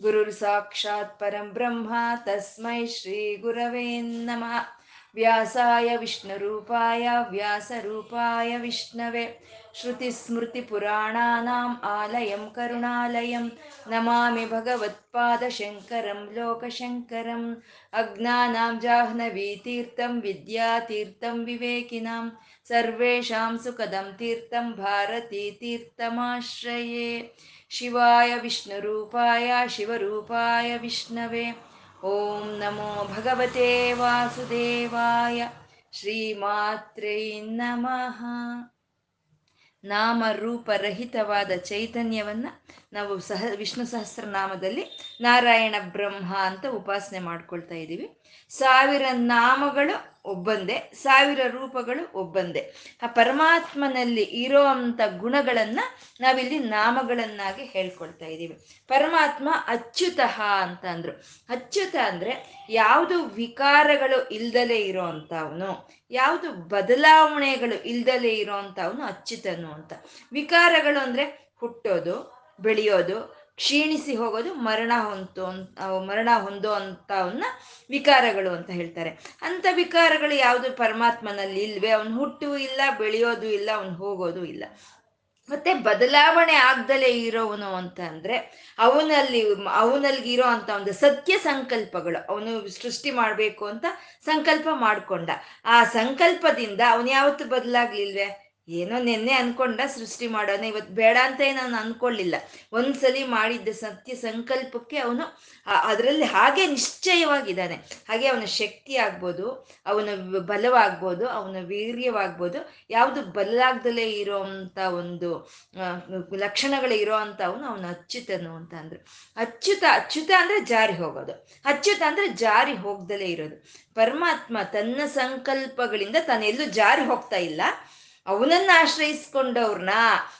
ಗುರುರ್ ಸಾಕ್ಷಾತ್ ಪರಂ ಬ್ರಹ್ಮ ತಸ್ಮೈ ಶ್ರೀ ಗುರವೇ ನಮಃ ವ್ಯಾಸಾಯ ವಿಷ್ಣುರೂಪಾಯ ವ್ಯಾಸರೂಪಾಯ ವಿಷ್ಣವೆ ಶ್ರುತಿಸ್ಮೃತಿಪುರಾಣಾನಾम् ಆಲಯಂ ಕರುಣಾಲಯಂ ನಮಾಮಿ ಭಗವತ್ಪಾದಶಂಕರಂ ಲೋಕಶಂಕರಂ ಅಜ್ಞಾನಾಂ ಜಾಹ್ನವೀತೀರ್ಥಂ ವಿದ್ಯಾತೀರ್ಥಂ ಸರ್ವೇಷಾಂ ಸುಖದಂ ತೀರ್ಥಂ ಭಾರತೀತೀರ್ಥಮಾಶ್ರಯೇ ಶಿವಾಯ ವಿಷ್ಣುರೂಪಾಯ ಶಿವರೂಪಾಯ ವಿಷ್ಣವೇ ಓಂ ನಮೋ ಭಗವತೆ ವಾಸುದೇವಾಯ ಶ್ರೀಮಾತ್ರೇ ನಮಃ ನಾಮ ರೂಪರಹಿತವಾದ ಚೈತನ್ಯವನ್ನ ನಾವು ಸಹ ವಿಷ್ಣು ಸಹಸ್ರನಾಮದಲ್ಲಿ ನಾರಾಯಣ ಬ್ರಹ್ಮ ಅಂತ ಉಪಾಸನೆ ಮಾಡ್ಕೊಳ್ತಾ ಇದ್ದೀವಿ ಸಾವಿರ ನಾಮಗಳು ಒಬ್ಬಂದೇ, ಸಾವಿರ ರೂಪಗಳು ಒಬ್ಬಂದೇ. ಆ ಪರಮಾತ್ಮನಲ್ಲಿ ಇರೋ ಅಂಥ ಗುಣಗಳನ್ನ ನಾವಿಲ್ಲಿ ನಾಮಗಳನ್ನಾಗಿ ಹೇಳ್ಕೊಳ್ತಾ ಇದ್ದೀವಿ. ಪರಮಾತ್ಮ ಅಚ್ಯುತಃ ಅಂತ ಅಂದ್ರು. ಅಚ್ಯುತ ಅಂದ್ರೆ ಯಾವುದು ವಿಕಾರಗಳು ಇಲ್ದಲೆ ಇರೋ ಯಾವುದು ಬದಲಾವಣೆಗಳು ಇಲ್ದಲೆ ಇರೋ ಅಂಥವನು ಅಚ್ಯುತನು ಅಂತ. ವಿಕಾರಗಳು ಅಂದ್ರೆ ಹುಟ್ಟೋದು, ಬೆಳೆಯೋದು ಕ್ಷೀಣಿಸಿ ಹೋಗೋದು ಮರಣ ಹೊಂತು ಮರಣ ಹೊಂದೋ ಅಂತವನ್ನ ವಿಕಾರಗಳು ಅಂತ ಹೇಳ್ತಾರೆ. ಅಂಥ ವಿಕಾರಗಳು ಯಾವುದು ಪರಮಾತ್ಮನಲ್ಲಿ ಇಲ್ವೇ? ಅವನು ಹುಟ್ಟು ಇಲ್ಲ, ಬೆಳೆಯೋದು ಇಲ್ಲ, ಅವನು ಹೋಗೋದು ಇಲ್ಲ. ಮತ್ತೆ ಬದಲಾವಣೆ ಆಗ್ದಲೇ ಇರೋವನು ಅಂತ ಅಂದ್ರೆ ಅವನಲ್ಲಿ ಅವನಲ್ಲಿ ಇರೋ ಅಂತ ಒಂದು ಸತ್ಯ ಸಂಕಲ್ಪಗಳು, ಅವನು ಸೃಷ್ಟಿ ಮಾಡಬೇಕು ಅಂತ ಸಂಕಲ್ಪ ಮಾಡ್ಕೊಂಡ. ಆ ಸಂಕಲ್ಪದಿಂದ ಅವನು ಯಾವತ್ತು ಬದಲಾಗ್ಲಿಲ್ವೇ? ಏನೋ ನಿನ್ನೆ ಅನ್ಕೊಂಡ ಸೃಷ್ಟಿ ಮಾಡೋಣ ಇವತ್ತು ಬೇಡ ಅಂತ ನಾನು ಅನ್ಕೊಳ್ಳಿಲ್ಲ. ಒಂದ್ಸಲಿ ಮಾಡಿದ್ದ ಸತ್ಯ ಸಂಕಲ್ಪಕ್ಕೆ ಅವನು ಅದರಲ್ಲಿ ಹಾಗೆ ನಿಶ್ಚಯವಾಗಿದ್ದಾನೆ. ಹಾಗೆ ಅವನ ಶಕ್ತಿ ಆಗ್ಬೋದು, ಅವನ ಬಲವಾಗ್ಬೋದು, ಅವನ ವೀರ್ಯವಾಗ್ಬೋದು, ಯಾವುದು ಬಲಾಗ್ದಲೇ ಇರೋ ಅಂತ ಒಂದು ಲಕ್ಷಣಗಳು ಇರೋ ಅಂತ ಅವನು ಅವನ ಅಚ್ಯುತನು ಅಂತ ಅಂದ್ರು. ಅಚ್ಯುತ ಅಚ್ಯುತ ಅಂದ್ರೆ ಜಾರಿ ಹೋಗೋದು. ಅಚ್ಯುತ ಅಂದ್ರೆ ಜಾರಿ ಹೋಗ್ದಲೇ ಇರೋದು. ಪರಮಾತ್ಮ ತನ್ನ ಸಂಕಲ್ಪಗಳಿಂದ ತಾನೆಲ್ಲೂ ಜಾರಿ ಹೋಗ್ತಾ ಇಲ್ಲ. ಅವನನ್ನ ಆಶ್ರಯಿಸ್ಕೊಂಡವ್ರನ್ನ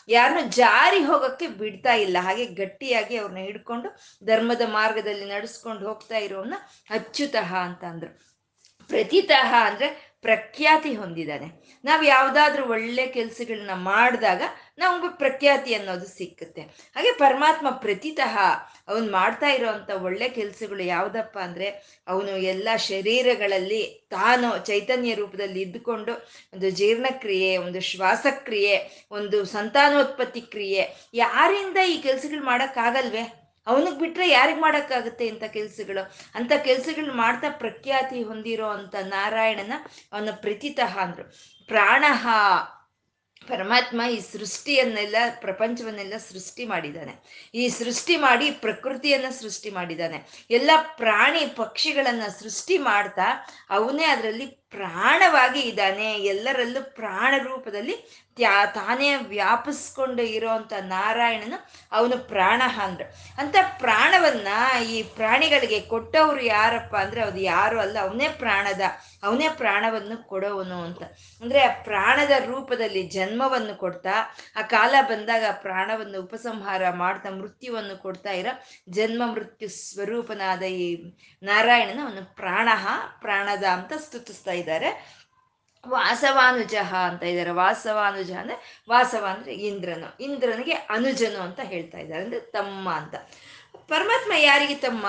ಯಾರನ್ನು ಜಾರಿ ಹೋಗಕ್ಕೆ ಬಿಡ್ತಾ ಇಲ್ಲ. ಹಾಗೆ ಗಟ್ಟಿಯಾಗಿ ಅವ್ರನ್ನ ಹಿಡ್ಕೊಂಡು ಧರ್ಮದ ಮಾರ್ಗದಲ್ಲಿ ನಡೆಸ್ಕೊಂಡು ಹೋಗ್ತಾ ಇರೋವನ್ನ ಅಚ್ಯುತಃ ಅಂತ ಅಂದ್ರು. ಪ್ರತಿತಃ ಅಂದ್ರೆ ಪ್ರಖ್ಯಾತಿ ಹೊಂದಿದ್ದಾನೆ. ನಾವು ಯಾವುದಾದ್ರೂ ಒಳ್ಳೆ ಕೆಲಸಗಳನ್ನ ಮಾಡಿದಾಗ ನಮ್ಗೆ ಪ್ರಖ್ಯಾತಿ ಅನ್ನೋದು ಸಿಕ್ಕುತ್ತೆ. ಹಾಗೆ ಪರಮಾತ್ಮ ಪ್ರತಿತಃ ಅವನು ಮಾಡ್ತಾ ಇರೋವಂಥ ಒಳ್ಳೆ ಕೆಲಸಗಳು ಯಾವುದಪ್ಪ ಅಂದರೆ ಅವನು ಎಲ್ಲ ಶರೀರಗಳಲ್ಲಿ ತಾನು ಚೈತನ್ಯ ರೂಪದಲ್ಲಿ ಇದ್ದುಕೊಂಡು ಒಂದು ಜೀರ್ಣಕ್ರಿಯೆ, ಒಂದು ಶ್ವಾಸಕ್ರಿಯೆ, ಒಂದು ಸಂತಾನೋತ್ಪತ್ತಿ ಕ್ರಿಯೆ ಯಾರಿಂದ ಈ ಕೆಲಸಗಳು ಮಾಡೋಕ್ಕಾಗಲ್ವೇ? ಅವನಿಗೆ ಬಿಟ್ರೆ ಯಾರಿಗೆ ಮಾಡೋಕ್ಕಾಗುತ್ತೆ ಇಂಥ ಕೆಲಸಗಳು? ಅಂತ ಕೆಲ್ಸಗಳು ಮಾಡ್ತಾ ಪ್ರಖ್ಯಾತಿ ಹೊಂದಿರೋ ಅಂತ ನಾರಾಯಣನ ಅವನ ಪ್ರತಿತಃ ಅಂದ್ರು. ಪ್ರಾಣಃ ಪರಮಾತ್ಮ ಈ ಸೃಷ್ಟಿಯನ್ನೆಲ್ಲ, ಪ್ರಪಂಚವನ್ನೆಲ್ಲ ಸೃಷ್ಟಿ ಮಾಡಿದ್ದಾನೆ. ಈ ಸೃಷ್ಟಿ ಮಾಡಿ ಪ್ರಕೃತಿಯನ್ನ ಸೃಷ್ಟಿ ಮಾಡಿದ್ದಾನೆ. ಎಲ್ಲ ಪ್ರಾಣಿ ಪಕ್ಷಿಗಳನ್ನ ಸೃಷ್ಟಿ ಮಾಡ್ತಾ ಅವನೇ ಅದರಲ್ಲಿ ಪ್ರಾಣವಾಗಿ ಇದ್ದಾನೆ. ಎಲ್ಲರಲ್ಲೂ ಪ್ರಾಣ ರೂಪದಲ್ಲಿ ತ್ಯಾ, ತಾನೇ ವ್ಯಾಪಿಸ್ಕೊಂಡು ಇರೋಂಥ ನಾರಾಯಣನು ಅವನು ಪ್ರಾಣ ಅಂದ್ರು ಅಂತ ಪ್ರಾಣವನ್ನ ಈ ಪ್ರಾಣಿಗಳಿಗೆ ಕೊಟ್ಟವರು ಯಾರಪ್ಪ ಅಂದ್ರೆ ಅದು ಯಾರು ಅಲ್ಲ, ಅವನೇ ಪ್ರಾಣದ, ಅವನೇ ಪ್ರಾಣವನ್ನು ಕೊಡೋವನು ಅಂತ. ಅಂದ್ರೆ ಆ ಪ್ರಾಣದ ರೂಪದಲ್ಲಿ ಜನ್ಮವನ್ನು ಕೊಡ್ತಾ, ಆ ಕಾಲ ಬಂದಾಗ ಪ್ರಾಣವನ್ನು ಉಪಸಂಹಾರ ಮಾಡ್ತಾ, ಮೃತ್ಯುವನ್ನು ಕೊಡ್ತಾ ಇರೋ ಜನ್ಮ ಮೃತ್ಯು ಸ್ವರೂಪನಾದ ಈ ನಾರಾಯಣನ ಅವನು ಪ್ರಾಣ ಪ್ರಾಣದ ಅಂತ ಸ್ತುತಿಸ್ತಾ ಇದ್ದಾರೆ. ವಾಸವಾನುಜಃ ಅಂತ ಇದ್ದಾರೆ. ವಾಸವಾನುಜ ಅಂದ್ರೆ ವಾಸವ ಅಂದ್ರೆ ಇಂದ್ರನು. ಇಂದ್ರನಿಗೆ ಅನುಜನು ಅಂತ ಹೇಳ್ತಾ ಇದ್ದಾರೆ. ಅಂದ್ರೆ ತಮ್ಮ ಅಂತ. ಪರಮಾತ್ಮ ಯಾರಿಗೆ ತಮ್ಮ?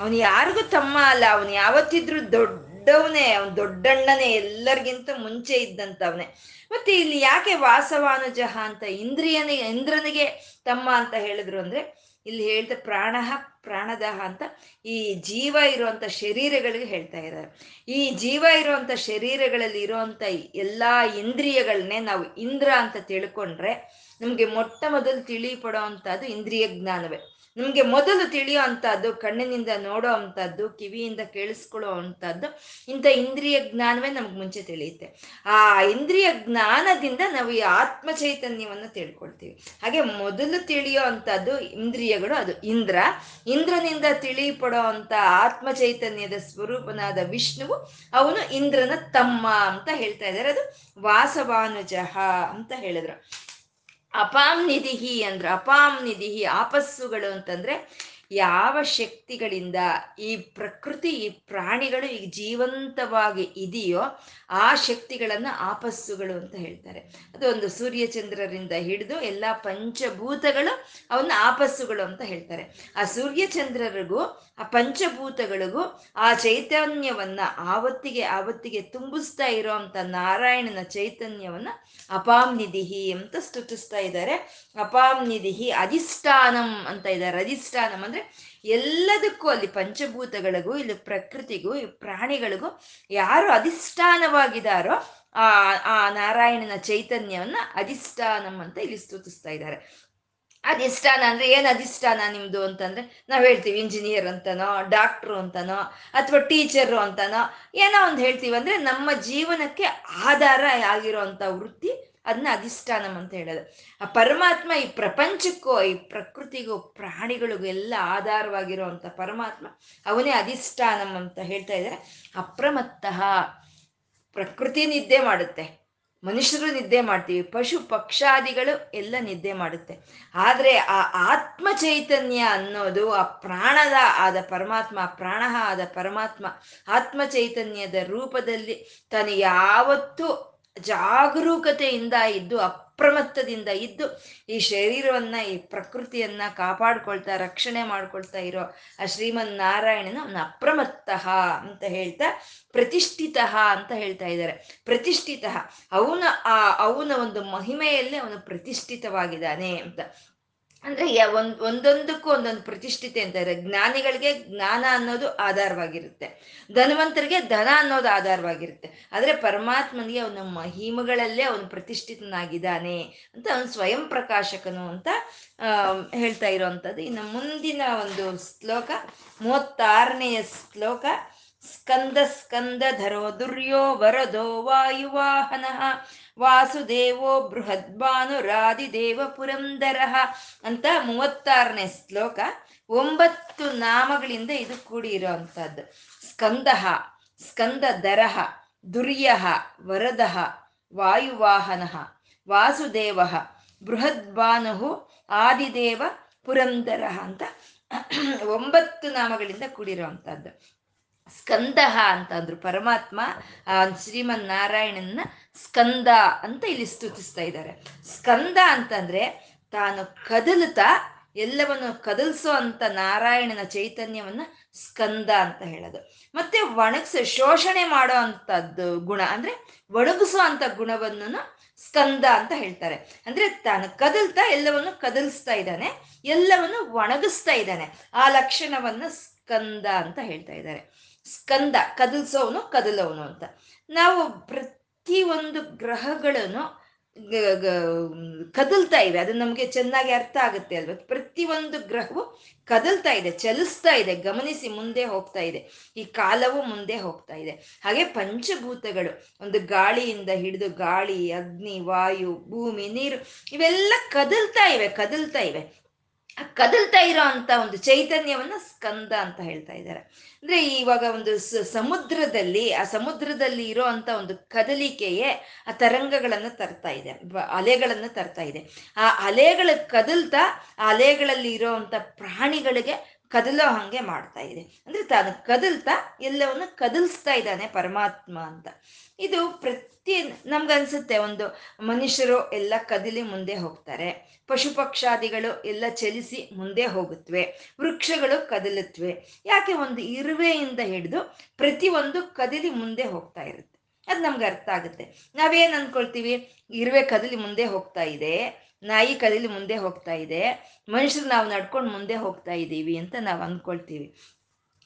ಅವನು ಯಾರಿಗೂ ತಮ್ಮ ಅಲ್ಲ. ಅವನು ಯಾವತ್ತಿದ್ರು ದೊಡ್ಡವನೇ. ಅವನು ದೊಡ್ಡಣ್ಣನೇ. ಎಲ್ಲರಿಗಿಂತ ಮುಂಚೆ ಇದ್ದಂಥವನೇ. ಮತ್ತೆ ಇಲ್ಲಿ ಯಾಕೆ ವಾಸವಾನುಜಃ ಅಂತ ಇಂದ್ರಿಯನಿಗೆ, ಇಂದ್ರನಿಗೆ ತಮ್ಮ ಅಂತ ಹೇಳಿದ್ರು ಅಂದ್ರೆ ಇಲ್ಲಿ ಹೇಳ್ತಾ ಪ್ರಾಣ ಪ್ರಾಣದಹ ಅಂತ ಈ ಜೀವ ಇರುವಂತ ಶರೀರಗಳಿಗೆ ಹೇಳ್ತಾ ಇದ್ದಾರೆ. ಈ ಜೀವ ಇರುವಂತ ಶರೀರಗಳಲ್ಲಿ ಇರುವಂತ ಎಲ್ಲಾ ಇಂದ್ರಿಯಗಳನ್ನೇ ನಾವು ಇಂದ್ರ ಅಂತ ತಿಳ್ಕೊಂಡ್ರೆ ನಮ್ಗೆ ಮೊಟ್ಟ ಮೊದಲು ತಿಳಿಪಡೋ ಅಂತದ್ದು ಇಂದ್ರಿಯ ಜ್ಞಾನವೇ. ನಮಗೆ ಮೊದಲು ತಿಳಿಯೋ ಅಂತದ್ದು ಕಣ್ಣಿನಿಂದ ನೋಡೋ ಅಂತದ್ದು ಕಿವಿಯಿಂದ ಕೇಳಿಸ್ಕೊಳ್ಳೋ ಅಂತದ್ದು ಇಂಥ ಇಂದ್ರಿಯ ಜ್ಞಾನವೇ ನಮ್ಗೆ ಮುಂಚೆ ತಿಳಿಯುತ್ತೆ. ಆ ಇಂದ್ರಿಯ ಜ್ಞಾನದಿಂದ ನಾವು ಈ ಆತ್ಮ ಚೈತನ್ಯವನ್ನು ತಿಳ್ಕೊಳ್ತೀವಿ. ಹಾಗೆ ಮೊದಲು ತಿಳಿಯೋ ಅಂತದ್ದು ಇಂದ್ರಿಯಗಳು, ಅದು ಇಂದ್ರ. ಇಂದ್ರನಿಂದ ತಿಳಿಪಡೋ ಅಂತ ಆತ್ಮ ಚೈತನ್ಯದ ಸ್ವರೂಪನಾದ ವಿಷ್ಣುವು, ಅವನು ಇಂದ್ರನ ತಮ್ಮ ಅಂತ ಹೇಳ್ತಾ ಇದ್ದಾರೆ. ಅದು ವಾಸವಾನುಜಹ ಅಂತ ಹೇಳಿದ್ರು. ಅಪಾಂ ನಿಧಿಹಿ ಅಂದ್ರೆ ಅಪಾಮ್ ನಿಧಿಹಿ ಆಪಸ್ಸುಗಳು ಅಂತಂದ್ರೆ ಯಾವ ಶಕ್ತಿಗಳಿಂದ ಈ ಪ್ರಕೃತಿ, ಈ ಪ್ರಾಣಿಗಳು ಈಗ ಜೀವಂತವಾಗಿ ಇದೆಯೋ ಆ ಶಕ್ತಿಗಳನ್ನು ಆಪಸ್ಸುಗಳು ಅಂತ ಹೇಳ್ತಾರೆ. ಅದು ಒಂದು ಸೂರ್ಯಚಂದ್ರರಿಂದ ಹಿಡಿದು ಎಲ್ಲ ಪಂಚಭೂತಗಳು ಅವನ್ನ ಆಪಸ್ಸುಗಳು ಅಂತ ಹೇಳ್ತಾರೆ. ಆ ಸೂರ್ಯಚಂದ್ರರಿಗೂ, ಆ ಪಂಚಭೂತಗಳಿಗೂ ಆ ಚೈತನ್ಯವನ್ನ ಆವತ್ತಿಗೆ ಆವತ್ತಿಗೆ ತುಂಬಿಸ್ತಾ ಇರೋವಂಥ ನಾರಾಯಣನ ಚೈತನ್ಯವನ್ನ ಅಪಾಂ ನಿಧಿಹಿ ಅಂತ ಸ್ತುತಿಸ್ತಾ ಇದ್ದಾರೆ. ಅಪಾಂ ನಿಧಿಹಿ ಅಧಿಷ್ಠಾನಂ ಅಂತ ಇದ್ದಾರೆ. ಅಧಿಷ್ಠಾನಂ ಅಂದ್ರೆ ಎಲ್ಲದಕ್ಕೂ ಅಲ್ಲಿ ಪಂಚಭೂತಗಳಿಗೂ, ಇಲ್ಲಿ ಪ್ರಕೃತಿಗೂ, ಈ ಪ್ರಾಣಿಗಳಿಗೂ ಯಾರು ಅಧಿಷ್ಠಾನವಾಗಿದ್ದಾರೋ ಆ ಆ ನಾರಾಯಣನ ಚೈತನ್ಯವನ್ನ ಅಧಿಷ್ಠಾನಂ ಅಂತ ಇಲ್ಲಿ ಸ್ತುತಿಸ್ತಾ ಇದ್ದಾರೆ. ಅಧಿಷ್ಠಾನ ಅಂದ್ರೆ ಏನ್ ಅಧಿಷ್ಠಾನ ನಿಮ್ದು ಅಂತಂದ್ರೆ, ನಾವ್ ಹೇಳ್ತೀವಿ ಇಂಜಿನಿಯರ್ ಅಂತನೋ ಡಾಕ್ಟ್ರು ಅಂತನೋ, ಅಥವಾ ಟೀಚರು ಅಂತನೋ, ಏನೋ ಒಂದು ಹೇಳ್ತೀವಿ ಅಂದ್ರೆ ನಮ್ಮ ಜೀವನಕ್ಕೆ ಆಧಾರ ಆಗಿರುವಂತ ವೃತ್ತಿ ಅದನ್ನ ಅಧಿಷ್ಠಾನಂ ಅಂತ ಹೇಳೋದು. ಆ ಪರಮಾತ್ಮ ಈ ಪ್ರಪಂಚಕ್ಕೂ, ಈ ಪ್ರಕೃತಿಗೂ, ಪ್ರಾಣಿಗಳಿಗೂ ಎಲ್ಲ ಆಧಾರವಾಗಿರುವಂತ ಪರಮಾತ್ಮ, ಅವನೇ ಅಧಿಷ್ಠಾನಂ ಅಂತ ಹೇಳ್ತಾ ಇದ್ದಾರೆ. ಅಪ್ರಮತ್ತಃ ಪ್ರಕೃತಿ ನಿದ್ದೆ ಮಾಡುತ್ತೆ. ಮನುಷ್ಯರು ನಿದ್ದೆ ಮಾಡ್ತೀವಿ. ಪಶು ಪಕ್ಷಾದಿಗಳು ಎಲ್ಲ ನಿದ್ದೆ ಮಾಡುತ್ತೆ. ಆದರೆ ಆ ಆತ್ಮ ಚೈತನ್ಯ ಅನ್ನೋದು, ಆ ಪ್ರಾಣದ ಆದ ಪರಮಾತ್ಮ ಪ್ರಾಣ ಆದ ಪರಮಾತ್ಮ ಆತ್ಮ ಚೈತನ್ಯದ ರೂಪದಲ್ಲಿ ತಾನು ಯಾವತ್ತೂ ಜಾಗರೂಕತೆಯಿಂದ ಇದ್ದು, ಅಪ್ರಮತ್ತದಿಂದ ಇದ್ದು, ಈ ಶರೀರವನ್ನ, ಈ ಪ್ರಕೃತಿಯನ್ನ ಕಾಪಾಡ್ಕೊಳ್ತಾ, ರಕ್ಷಣೆ ಮಾಡ್ಕೊಳ್ತಾ ಇರೋ ಆ ಶ್ರೀಮನ್ ನಾರಾಯಣನ ಅವನ ಅಪ್ರಮತ್ತಃ ಅಂತ ಹೇಳ್ತಾ, ಪ್ರತಿಷ್ಠಿತ ಅಂತ ಹೇಳ್ತಾ ಇದ್ದಾರೆ. ಪ್ರತಿಷ್ಠಿತ. ಅವನ ಆ, ಅವನ ಒಂದು ಮಹಿಮೆಯಲ್ಲೇ ಅವನು ಪ್ರತಿಷ್ಠಿತವಾಗಿದ್ದಾನೆ ಅಂತ. ಅಂದ್ರೆ ಒಂದ್, ಒಂದೊಂದಕ್ಕೂ ಒಂದೊಂದು ಪ್ರತಿಷ್ಠಿತೆ ಅಂತಾರೆ ಜ್ಞಾನಿಗಳಿಗೆ ಜ್ಞಾನ ಅನ್ನೋದು ಆಧಾರವಾಗಿರುತ್ತೆ. ಧನವಂತರಿಗೆ ಧನ ಅನ್ನೋದು ಆಧಾರವಾಗಿರುತ್ತೆ. ಆದ್ರೆ ಪರಮಾತ್ಮನಿಗೆ ಅವನ ಮಹಿಮಗಳಲ್ಲೇ ಅವನು ಪ್ರತಿಷ್ಠಿತನಾಗಿದ್ದಾನೆ ಅಂತ ಅವನು ಸ್ವಯಂ ಪ್ರಕಾಶಕನು ಅಂತ ಹೇಳ್ತಾ ಇರೋವಂಥದ್ದು. ಇನ್ನು ಮುಂದಿನ ಒಂದು ಶ್ಲೋಕ, ಮೂವತ್ತಾರನೆಯ ಶ್ಲೋಕ, ಸ್ಕಂದ ಸ್ಕಂದ ಧರೋ ದುರ್ಯೋ ವರದೋ ವಾಯುವಾಹನ ವಾಸುದೇವೋ ಬೃಹದ್ಭಾನುರಾದಿದೇವ ಪುರಂದರ ಅಂತ ಮೂವತ್ತಾರನೇ ಶ್ಲೋಕ. ಒಂಬತ್ತು ನಾಮಗಳಿಂದ ಇದು ಕೂಡಿ ಸ್ಕಂದಹ ಸ್ಕಂದ ಸ್ಕಂದ ದರಹ ದುರ್ಯ, ವರದ, ವಾಯುವಾಹನ, ವಾಸುದೇವ ಬೃಹದ್ಭಾನು ಆದಿದೇವ, ಪುರಂದರ ಅಂತ ಒಂಬತ್ತು ನಾಮಗಳಿಂದ ಕೂಡಿರುವಂಥದ್ದು ಸ್ಕಂದ ಅಂತಂದ್ರು ಪರಮಾತ್ಮ ಶ್ರೀಮನ್ ನಾರಾಯಣನ ಸ್ಕಂದ ಅಂತ ಇಲ್ಲಿ ಸ್ತುತಿಸ್ತಾ ಇದ್ದಾರೆ. ಸ್ಕಂದ ಅಂತಂದ್ರೆ ತಾನು ಕದಲ್ತಾ ಎಲ್ಲವನ್ನು ಕದಲ್ಸೋ ಅಂತ ನಾರಾಯಣನ ಚೈತನ್ಯವನ್ನ ಸ್ಕಂದ ಅಂತ ಹೇಳೋದು. ಮತ್ತೆ ಒಣಗಿಸ, ಶೋಷಣೆ ಮಾಡೋ ಅಂತದ್ದು ಗುಣ ಅಂದ್ರೆ ಒಣಗಿಸೋ ಅಂತ ಗುಣವನ್ನು ಸ್ಕಂದ ಅಂತ ಹೇಳ್ತಾರೆ. ಅಂದ್ರೆ ತಾನು ಕದಲ್ತಾ ಎಲ್ಲವನ್ನು ಕದಲ್ಸ್ತಾ ಇದ್ದಾನೆ, ಎಲ್ಲವನ್ನು ಒಣಗಿಸ್ತಾ ಇದ್ದಾನೆ. ಆ ಲಕ್ಷಣವನ್ನ ಸ್ಕಂದ ಅಂತ ಹೇಳ್ತಾ ಇದ್ದಾರೆ. ಸ್ಕಂದ ಕದಲ್ಸೋವನು ಕದಲವನು ಅಂತ. ನಾವು ಪ್ರತಿ ಒಂದು ಗ್ರಹಗಳನ್ನು ಕದಲ್ತಾ ಇವೆ ಅದು ನಮಗೆ ಚೆನ್ನಾಗಿ ಅರ್ಥ ಆಗುತ್ತೆ ಅಲ್ವಾ? ಪ್ರತಿ ಒಂದು ಗ್ರಹವು ಕದಲ್ತಾ ಇದೆ, ಚಲಿಸ್ತಾ ಇದೆ, ಗಮನಿಸಿ ಮುಂದೆ ಹೋಗ್ತಾ ಇದೆ. ಈ ಕಾಲವು ಮುಂದೆ ಹೋಗ್ತಾ ಇದೆ. ಹಾಗೆ ಪಂಚಭೂತಗಳು, ಒಂದು ಗಾಳಿಯಿಂದ ಹಿಡಿದು ಗಾಳಿ, ಅಗ್ನಿ, ವಾಯು, ಭೂಮಿ, ನೀರು, ಇವೆಲ್ಲ ಕದಲ್ತಾ ಇವೆ ಕದಲ್ತಾ ಇವೆ. ಕದಲ್ತಾ ಇರೋ ಅಂತ ಒಂದು ಚೈತನ್ಯವನ್ನ ಸ್ಕಂದ ಅಂತ ಹೇಳ್ತಾ ಇದ್ದಾರೆ. ಅಂದ್ರೆ ಇವಾಗ ಒಂದು ಸಮುದ್ರದಲ್ಲಿ, ಆ ಸಮುದ್ರದಲ್ಲಿ ಇರೋ ಅಂತ ಒಂದು ಕದಲಿಕೆಯೇ ಆ ತರಂಗಗಳನ್ನ ತರ್ತಾ ಇದೆ. ಅಲೆಗಳನ್ನು ತರ್ತಾ ಇದೆ. ಆ ಅಲೆಗಳ ಕದಲ್ತಾ, ಆ ಅಲೆಗಳಲ್ಲಿ ಇರೋವಂಥ ಪ್ರಾಣಿಗಳಿಗೆ ಕದಲೋ ಹಂಗೆ ಮಾಡ್ತಾ ಇದೆ. ಅಂದ್ರೆ ತಾನು ಕದಲ್ತಾ, ಎಲ್ಲವನ್ನು ಕದಲ್ಸ್ತಾ ಇದ್ದಾನೆ ಪರಮಾತ್ಮ ಅಂತ. ಇದು ಪ್ರತಿ ನಮ್ಗನ್ಸುತ್ತೆ ಒಂದು ಮನುಷ್ಯರು ಎಲ್ಲ ಕದಲಿ ಮುಂದೆ ಹೋಗ್ತಾರೆ. ಪಶು ಪಕ್ಷಾದಿಗಳು ಎಲ್ಲ ಚಲಿಸಿ ಮುಂದೆ ಹೋಗುತ್ತವೆ ವೃಕ್ಷಗಳು ಕದಲುತ್ತವೆ ಯಾಕೆ ಒಂದು ಇರುವೆಯಿಂದ ಹಿಡಿದು ಪ್ರತಿಯೊಂದು ಕದಲಿ ಮುಂದೆ ಹೋಗ್ತಾ ಇರುತ್ತೆ. ಅದು ನಮ್ಗೆ ಅರ್ಥ ಆಗುತ್ತೆ. ನಾವೇನು ಅನ್ಕೊಳ್ತೀವಿ? ಇರುವೆ ಕದಲಿ ಮುಂದೆ ಹೋಗ್ತಾ ಇದೆ. ನಾಯಿ ಕದಲಿ ಮುಂದೆ ಹೋಗ್ತಾ ಇದೆ. ಮನುಷ್ಯರು ನಾವು ನಡ್ಕೊಂಡು ಮುಂದೆ ಹೋಗ್ತಾ ಇದ್ದೀವಿ ಅಂತ ನಾವು ಅಂದ್ಕೊಳ್ತೀವಿ.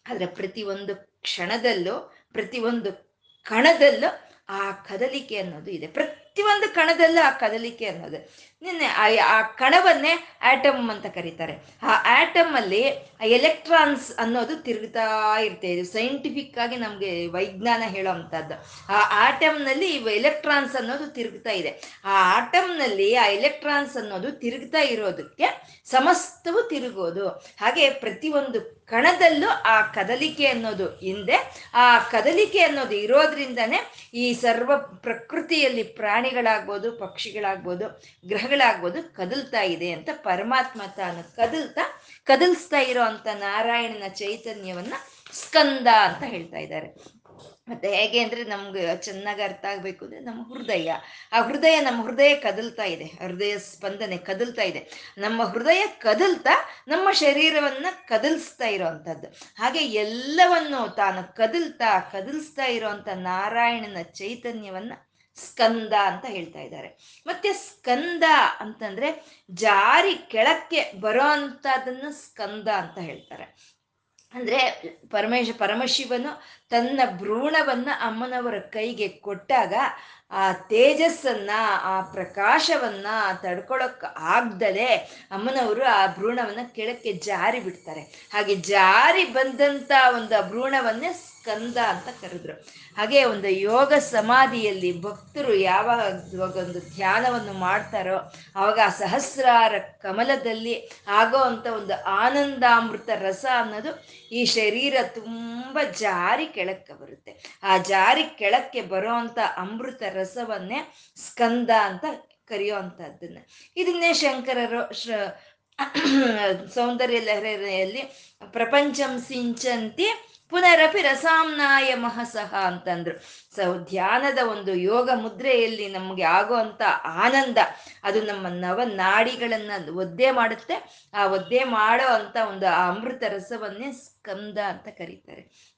ಆದರೆ ಪ್ರತಿಯೊಂದು ಕ್ಷಣದಲ್ಲೂ, ಪ್ರತಿಯೊಂದು ಕಣದಲ್ಲೂ ಆ ಕದಲಿಕೆ ಅನ್ನೋದು ಇದೆ. ಪ್ರತಿ ಪ್ರತಿಯೊಂದು ಕಣದಲ್ಲೂ ಆ ಕದಲಿಕೆ ಅನ್ನೋದು. ನಿನ್ನೆ ಆ ಕಣವನ್ನೇ ಆಟಮ್ ಅಂತ ಕರೀತಾರೆ. ಆ ಆಟಮ್ ಅಲ್ಲಿ ಎಲೆಕ್ಟ್ರಾನ್ಸ್ ಅನ್ನೋದು ತಿರುಗ್ತಾ ಇರುತ್ತೆ. ಇದು ಸೈಂಟಿಫಿಕ್ ಆಗಿ ನಮಗೆ ವೈಜ್ಞಾನ ಹೇಳೋ ಅಂಥದ್ದು. ಆ ಆಟಮ್ನಲ್ಲಿ ಎಲೆಕ್ಟ್ರಾನ್ಸ್ ಅನ್ನೋದು ತಿರುಗ್ತಾ ಇದೆ. ಆ ಆಟಮ್ನಲ್ಲಿ ಆ ಎಲೆಕ್ಟ್ರಾನ್ಸ್ ಅನ್ನೋದು ತಿರುಗ್ತಾ ಇರೋದಕ್ಕೆ ಸಮಸ್ತವು ತಿರುಗೋದು. ಹಾಗೆ ಪ್ರತಿಯೊಂದು ಕಣದಲ್ಲೂ ಆ ಕದಲಿಕೆ ಅನ್ನೋದು ಹಿಂದೆ, ಆ ಕದಲಿಕೆ ಅನ್ನೋದು ಇರೋದ್ರಿಂದನೇ ಈ ಸರ್ವ ಪ್ರಕೃತಿಯಲ್ಲಿ ಪ್ರಾಣಿಗಳಾಗ್ಬೋದು, ಪಕ್ಷಿಗಳಾಗ್ಬೋದು ಗ್ರಹಗಳಾಗ್ಬೋದು ಕದಲ್ತಾ ಇದೆ ಅಂತ ಪರಮಾತ್ಮ ತಾನು ಕದಲ್ತಾ, ಕದಲ್ಸ್ತಾ ಇರೋ ಅಂತ ನಾರಾಯಣನ ಚೈತನ್ಯವನ್ನ ಸ್ಕಂದ ಅಂತ ಹೇಳ್ತಾ ಇದ್ದಾರೆ. ಮತ್ತೆ ಹೇಗೆ ಅಂದ್ರೆ ನಮ್ಗೆ ಚೆನ್ನಾಗಿ ಅರ್ಥ ಆಗ್ಬೇಕು ಅಂದ್ರೆ ನಮ್ಮ ಹೃದಯ, ಆ ಹೃದಯ ನಮ್ಮ ಹೃದಯ ಕದಲ್ತಾ ಇದೆ, ಹೃದಯ ಸ್ಪಂದನೆ ಕದಲ್ತಾ ಇದೆ. ನಮ್ಮ ಹೃದಯ ಕದಲ್ತಾ ನಮ್ಮ ಶರೀರವನ್ನ ಕದಲ್ಸ್ತಾ ಇರೋವಂಥದ್ದು ಹಾಗೆ ಎಲ್ಲವನ್ನು ತಾನು ಕದಲ್ತಾ, ಕದಲ್ಸ್ತಾ ಇರೋವಂಥ ನಾರಾಯಣನ ಚೈತನ್ಯವನ್ನ ಸ್ಕಂದ ಅಂತ ಹೇಳ್ತಾ ಇದ್ದಾರೆ. ಮತ್ತೆ ಸ್ಕಂದ ಅಂತಂದ್ರೆ ಜಾರಿ ಕೆಳಕ್ಕೆ ಬರೋ ಅಂತದನ್ನ ಸ್ಕಂದ ಅಂತ ಹೇಳ್ತಾರೆ. ಅಂದ್ರೆ ಪರಮೇಶ ಪರಮಶಿವನು ತನ್ನ ಭ್ರೂಣವನ್ನ ಅಮ್ಮನವರ ಕೈಗೆ ಕೊಟ್ಟಾಗ ಆ ತೇಜಸ್ಸನ್ನ, ಆ ಪ್ರಕಾಶವನ್ನ ತಡ್ಕೊಳಕ್ ಆಗ್ದಲೆ ಅಮ್ಮನವರು ಆ ಭ್ರೂಣವನ್ನ ಕೆಳಕ್ಕೆ ಜಾರಿ ಬಿಡ್ತಾರೆ. ಹಾಗೆ ಜಾರಿ ಬಂದಂತ ಒಂದು ಭ್ರೂಣವನ್ನೇ ಸ್ಕಂದ ಅಂತ ಕರೆದ್ರು. ಹಾಗೆ ಒಂದು ಯೋಗ ಸಮಾಧಿಯಲ್ಲಿ ಭಕ್ತರು ಯಾವಾಗ ಒಂದು ಧ್ಯಾನವನ್ನು ಮಾಡ್ತಾರೋ ಆವಾಗ ಸಹಸ್ರಾರ ಕಮಲದಲ್ಲಿ ಆಗೋ ಅಂತ ಒಂದು ಆನಂದಾಮೃತ ರಸ ಅನ್ನೋದು ಈ ಶರೀರ ತುಂಬ ಜಾರಿ ಕೆಳಕ್ಕೆ ಬರುತ್ತೆ. ಆ ಜಾರಿ ಕೆಳಕ್ಕೆ ಬರೋ ಅಮೃತ ರಸವನ್ನೇ ಸ್ಕಂದ ಅಂತ ಕರೆಯೋ ಅಂಥದ್ದನ್ನ ಇದನ್ನೇ ಶಂಕರರು ಶ ಸೌಂದರ್ಯ ಲಹರಿಯಲ್ಲಿ ಪ್ರಪಂಚಂ ಸಿಂಚಂತಿ ಪುನರಪಿ ರಸಾಮ್ನಾಯ ಮಹಸಹ ಅಂತಂದ್ರು. ಸೊ ಧ್ಯಾನದ ಒಂದು ಯೋಗ ಮುದ್ರೆಯಲ್ಲಿ ನಮಗೆ ಆಗುವಂತ ಆನಂದ, ಅದು ನಮ್ಮ ನವ ನಾಡಿಗಳನ್ನ ಒದ್ದೆ ಮಾಡುತ್ತೆ. ಆ ಒದ್ದೆ ಮಾಡೋ ಅಂತ ಒಂದು ಆ ಅಮೃತ ರಸವನ್ನೇ ಸ್ಕಂದ ಅಂತ ಕರೀತಾರೆ.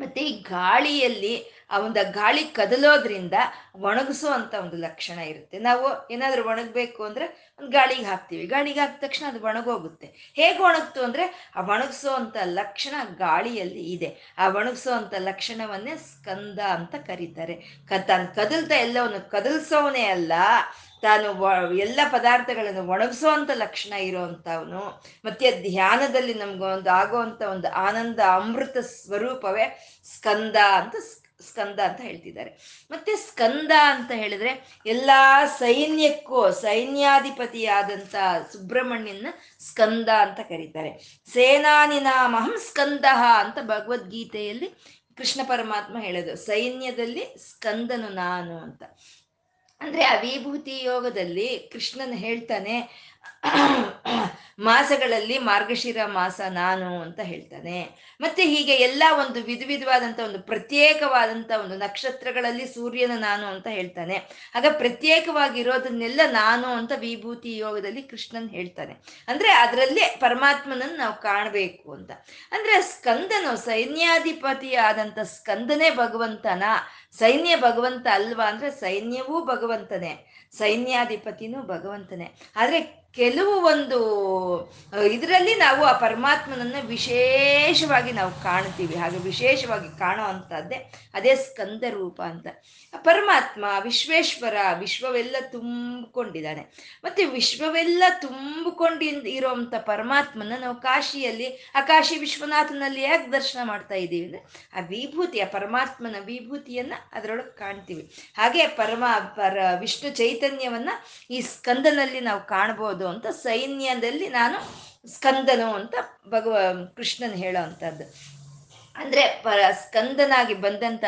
ಮತ್ತೆ ಈ ಗಾಳಿಯಲ್ಲಿ ಆ ಒಂದು ಗಾಳಿ ಕದಲೋದ್ರಿಂದ ಒಣಗಿಸೋ ಅಂತ ಒಂದು ಲಕ್ಷಣ ಇರುತ್ತೆ. ನಾವು ಏನಾದರೂ ಒಣಗಬೇಕು ಅಂದ್ರೆ ಒಂದು ಗಾಳಿಗೆ ಹಾಕ್ತೀವಿ. ಗಾಳಿಗೆ ಹಾಕಿದ ತಕ್ಷಣ ಅದು ಒಣಗೋಗುತ್ತೆ. ಹೇಗೆ ಒಣಗ್ತು ಅಂದ್ರೆ ಆ ಒಣಗಿಸೋ ಅಂತ ಲಕ್ಷಣ ಗಾಳಿಯಲ್ಲಿ ಇದೆ. ಆ ಒಣಗಿಸೋ ಅಂತ ಲಕ್ಷಣವನ್ನೇ ಸ್ಕಂದ ಅಂತ ಕರೀತಾರೆ. ಕ ತಾನು ಕದಲ್ತಾ ಎಲ್ಲವನ್ನು ಕದಲ್ಸೋವನೇ ಅಲ್ಲ ತಾನು ಎಲ್ಲ ಪದಾರ್ಥಗಳನ್ನು ಒಣಗಿಸುವಂಥ ಲಕ್ಷಣ ಇರುವಂತವನು ಮತ್ತೆ ಧ್ಯಾನದಲ್ಲಿ ನಮ್ಗೊಂದು ಆಗೋವಂಥ ಒಂದು ಆನಂದ ಅಮೃತ ಸ್ವರೂಪವೇ ಸ್ಕಂದ ಅಂತ ಸ್ಕಂದ ಅಂತ ಹೇಳ್ತಿದ್ದಾರೆ. ಮತ್ತೆ ಸ್ಕಂದ ಅಂತ ಹೇಳಿದ್ರೆ ಎಲ್ಲಾ ಸೈನ್ಯಕ್ಕೂ ಸೈನ್ಯಾಧಿಪತಿಯಾದಂಥ ಸುಬ್ರಹ್ಮಣ್ಯನ ಸ್ಕಂದ ಅಂತ ಕರೀತಾರೆ. ಸೇನಾನಿನಾಮಹಂ ಸ್ಕಂದ ಅಂತ ಭಗವದ್ಗೀತೆಯಲ್ಲಿ ಕೃಷ್ಣ ಪರಮಾತ್ಮ ಹೇಳೋದು. ಸೈನ್ಯದಲ್ಲಿ ಸ್ಕಂದನು ನಾನು ಅಂತ. ಅಂದ್ರೆ ಆ ವಿಭೂತಿ ಯೋಗದಲ್ಲಿ ಕೃಷ್ಣನ್ ಹೇಳ್ತಾನೆ ಮಾಸಗಳಲ್ಲಿ ಮಾರ್ಗಶಿರ ಮಾಸ ನಾನು ಅಂತ ಹೇಳ್ತಾನೆ. ಮತ್ತೆ ಹೀಗೆ ಎಲ್ಲ ಒಂದು ವಿಧ ವಿಧವಾದಂಥ ಒಂದು ಪ್ರತ್ಯೇಕವಾದಂಥ ಒಂದು ನಕ್ಷತ್ರಗಳಲ್ಲಿ ಸೂರ್ಯನ ನಾನು ಅಂತ ಹೇಳ್ತಾನೆ. ಆಗ ಪ್ರತ್ಯೇಕವಾಗಿರೋದನ್ನೆಲ್ಲ ನಾನು ಅಂತ ವಿಭೂತಿ ಯೋಗದಲ್ಲಿ ಕೃಷ್ಣನ್ ಹೇಳ್ತಾನೆ. ಅಂದ್ರೆ ಅದರಲ್ಲೇ ಪರಮಾತ್ಮನನ್ನು ನಾವು ಕಾಣಬೇಕು ಅಂತ. ಅಂದ್ರೆ ಸ್ಕಂದನು ಸೈನ್ಯಾಧಿಪತಿ ಆದಂಥ ಸ್ಕಂದನೇ ಭಗವಂತನ. ಸೈನ್ಯ ಭಗವಂತ ಅಲ್ವಾ ಅಂದ್ರೆ ಸೈನ್ಯವೂ ಭಗವಂತನೇ. ಸೈನ್ಯಾಧಿಪತಿನೂ ಭಗವಂತನೇ. ಆದ್ರೆ ಕೆಲವು ಒಂದು ಇದರಲ್ಲಿ ನಾವು ಆ ಪರಮಾತ್ಮನನ್ನ ವಿಶೇಷವಾಗಿ ನಾವು ಕಾಣ್ತೀವಿ. ಹಾಗೆ ವಿಶೇಷವಾಗಿ ಕಾಣೋ ಅಂಥದ್ದೇ ಅದೇ ಸ್ಕಂದ ರೂಪ ಅಂತ. ಪರಮಾತ್ಮ ವಿಶ್ವೇಶ್ವರ ವಿಶ್ವವೆಲ್ಲ ತುಂಬಿಕೊಂಡಿದ್ದಾನೆ. ಮತ್ತೆ ವಿಶ್ವವೆಲ್ಲ ತುಂಬಿಕೊಂಡಿಂದ ಇರೋವಂಥ ಪರಮಾತ್ಮನ ನಾವು ಕಾಶಿಯಲ್ಲಿ, ಆ ಕಾಶಿ ವಿಶ್ವನಾಥನಲ್ಲಿ ಯಾಕೆ ದರ್ಶನ ಮಾಡ್ತಾ ಇದ್ದೀವಿ ಅಂದರೆ, ಆ ವಿಭೂತಿ, ಆ ಪರಮಾತ್ಮನ ವಿಭೂತಿಯನ್ನ ಅದರೊಳಗೆ ಕಾಣ್ತೀವಿ. ಹಾಗೆ ಪರಮ, ಪರ, ವಿಷ್ಣು ಚೈತನ್ಯವನ್ನ ಈ ಸ್ಕಂದನಲ್ಲಿ ನಾವು ಕಾಣ್ಬೋದು. ಅಂತ ಸೈನ್ಯದಲ್ಲಿ ನಾನು ಸ್ಕಂದನು ಅಂತ ಭಗವ ಕೃಷ್ಣನ್ ಹೇಳೋ ಅಂಥದ್ದು ಅಂದ್ರೆ ಪರ ಸ್ಕಂದನಾಗಿ ಬಂದಂತ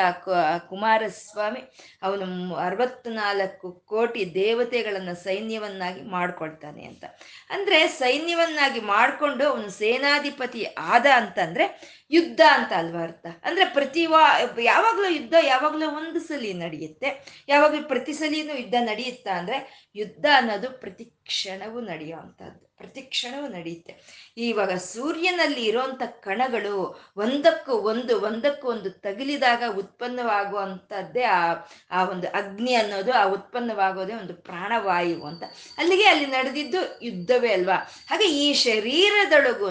ಕುಮಾರಸ್ವಾಮಿ ಅವನು ಅರವತ್ನಾಲ್ಕು ಕೋಟಿ ದೇವತೆಗಳನ್ನ ಸೈನ್ಯವನ್ನಾಗಿ ಮಾಡ್ಕೊಳ್ತಾನೆ ಅಂತ. ಅಂದ್ರೆ ಸೈನ್ಯವನ್ನಾಗಿ ಮಾಡ್ಕೊಂಡು ಅವನು ಸೇನಾಧಿಪತಿ ಆದ ಅಂತಂದ್ರೆ ಯುದ್ಧ ಅಂತ ಅಲ್ವಾ ಅರ್ಥ? ಅಂದ್ರೆ ಪ್ರತಿ ವಾ, ಯಾವಾಗ್ಲೂ ಯುದ್ಧ ಯಾವಾಗ್ಲೂ ಒಂದು ಸಲಿ ನಡೆಯುತ್ತೆ. ಯಾವಾಗಲೂ ಪ್ರತಿ ಸಲಿನೂ ಯುದ್ಧ ನಡೆಯುತ್ತಾ ಅಂದ್ರೆ ಯುದ್ಧ ಅನ್ನೋದು ಪ್ರತಿ ಕ್ಷಣವೂ ನಡೆಯುವಂಥದ್ದು ಪ್ರತಿ ಕ್ಷಣವೂ ನಡೆಯುತ್ತೆ. ಇವಾಗ ಸೂರ್ಯನಲ್ಲಿ ಇರೋಂಥ ಕಣಗಳು ಒಂದಕ್ಕೂ ಒಂದು ಒಂದಕ್ಕೂ ಒಂದು ತಗುಲಿದಾಗ ಉತ್ಪನ್ನವಾಗುವಂಥದ್ದೇ ಆ ಆ ಒಂದು ಅಗ್ನಿ ಅನ್ನೋದು ಆ ಉತ್ಪನ್ನವಾಗೋದೇ ಒಂದು ಪ್ರಾಣವಾಯು ಅಂತ. ಅಲ್ಲಿಗೆ ಅಲ್ಲಿ ನಡೆದಿದ್ದು ಯುದ್ಧವೇ ಅಲ್ವಾ? ಹಾಗೆ ಈ ಶರೀರದೊಳಗೂ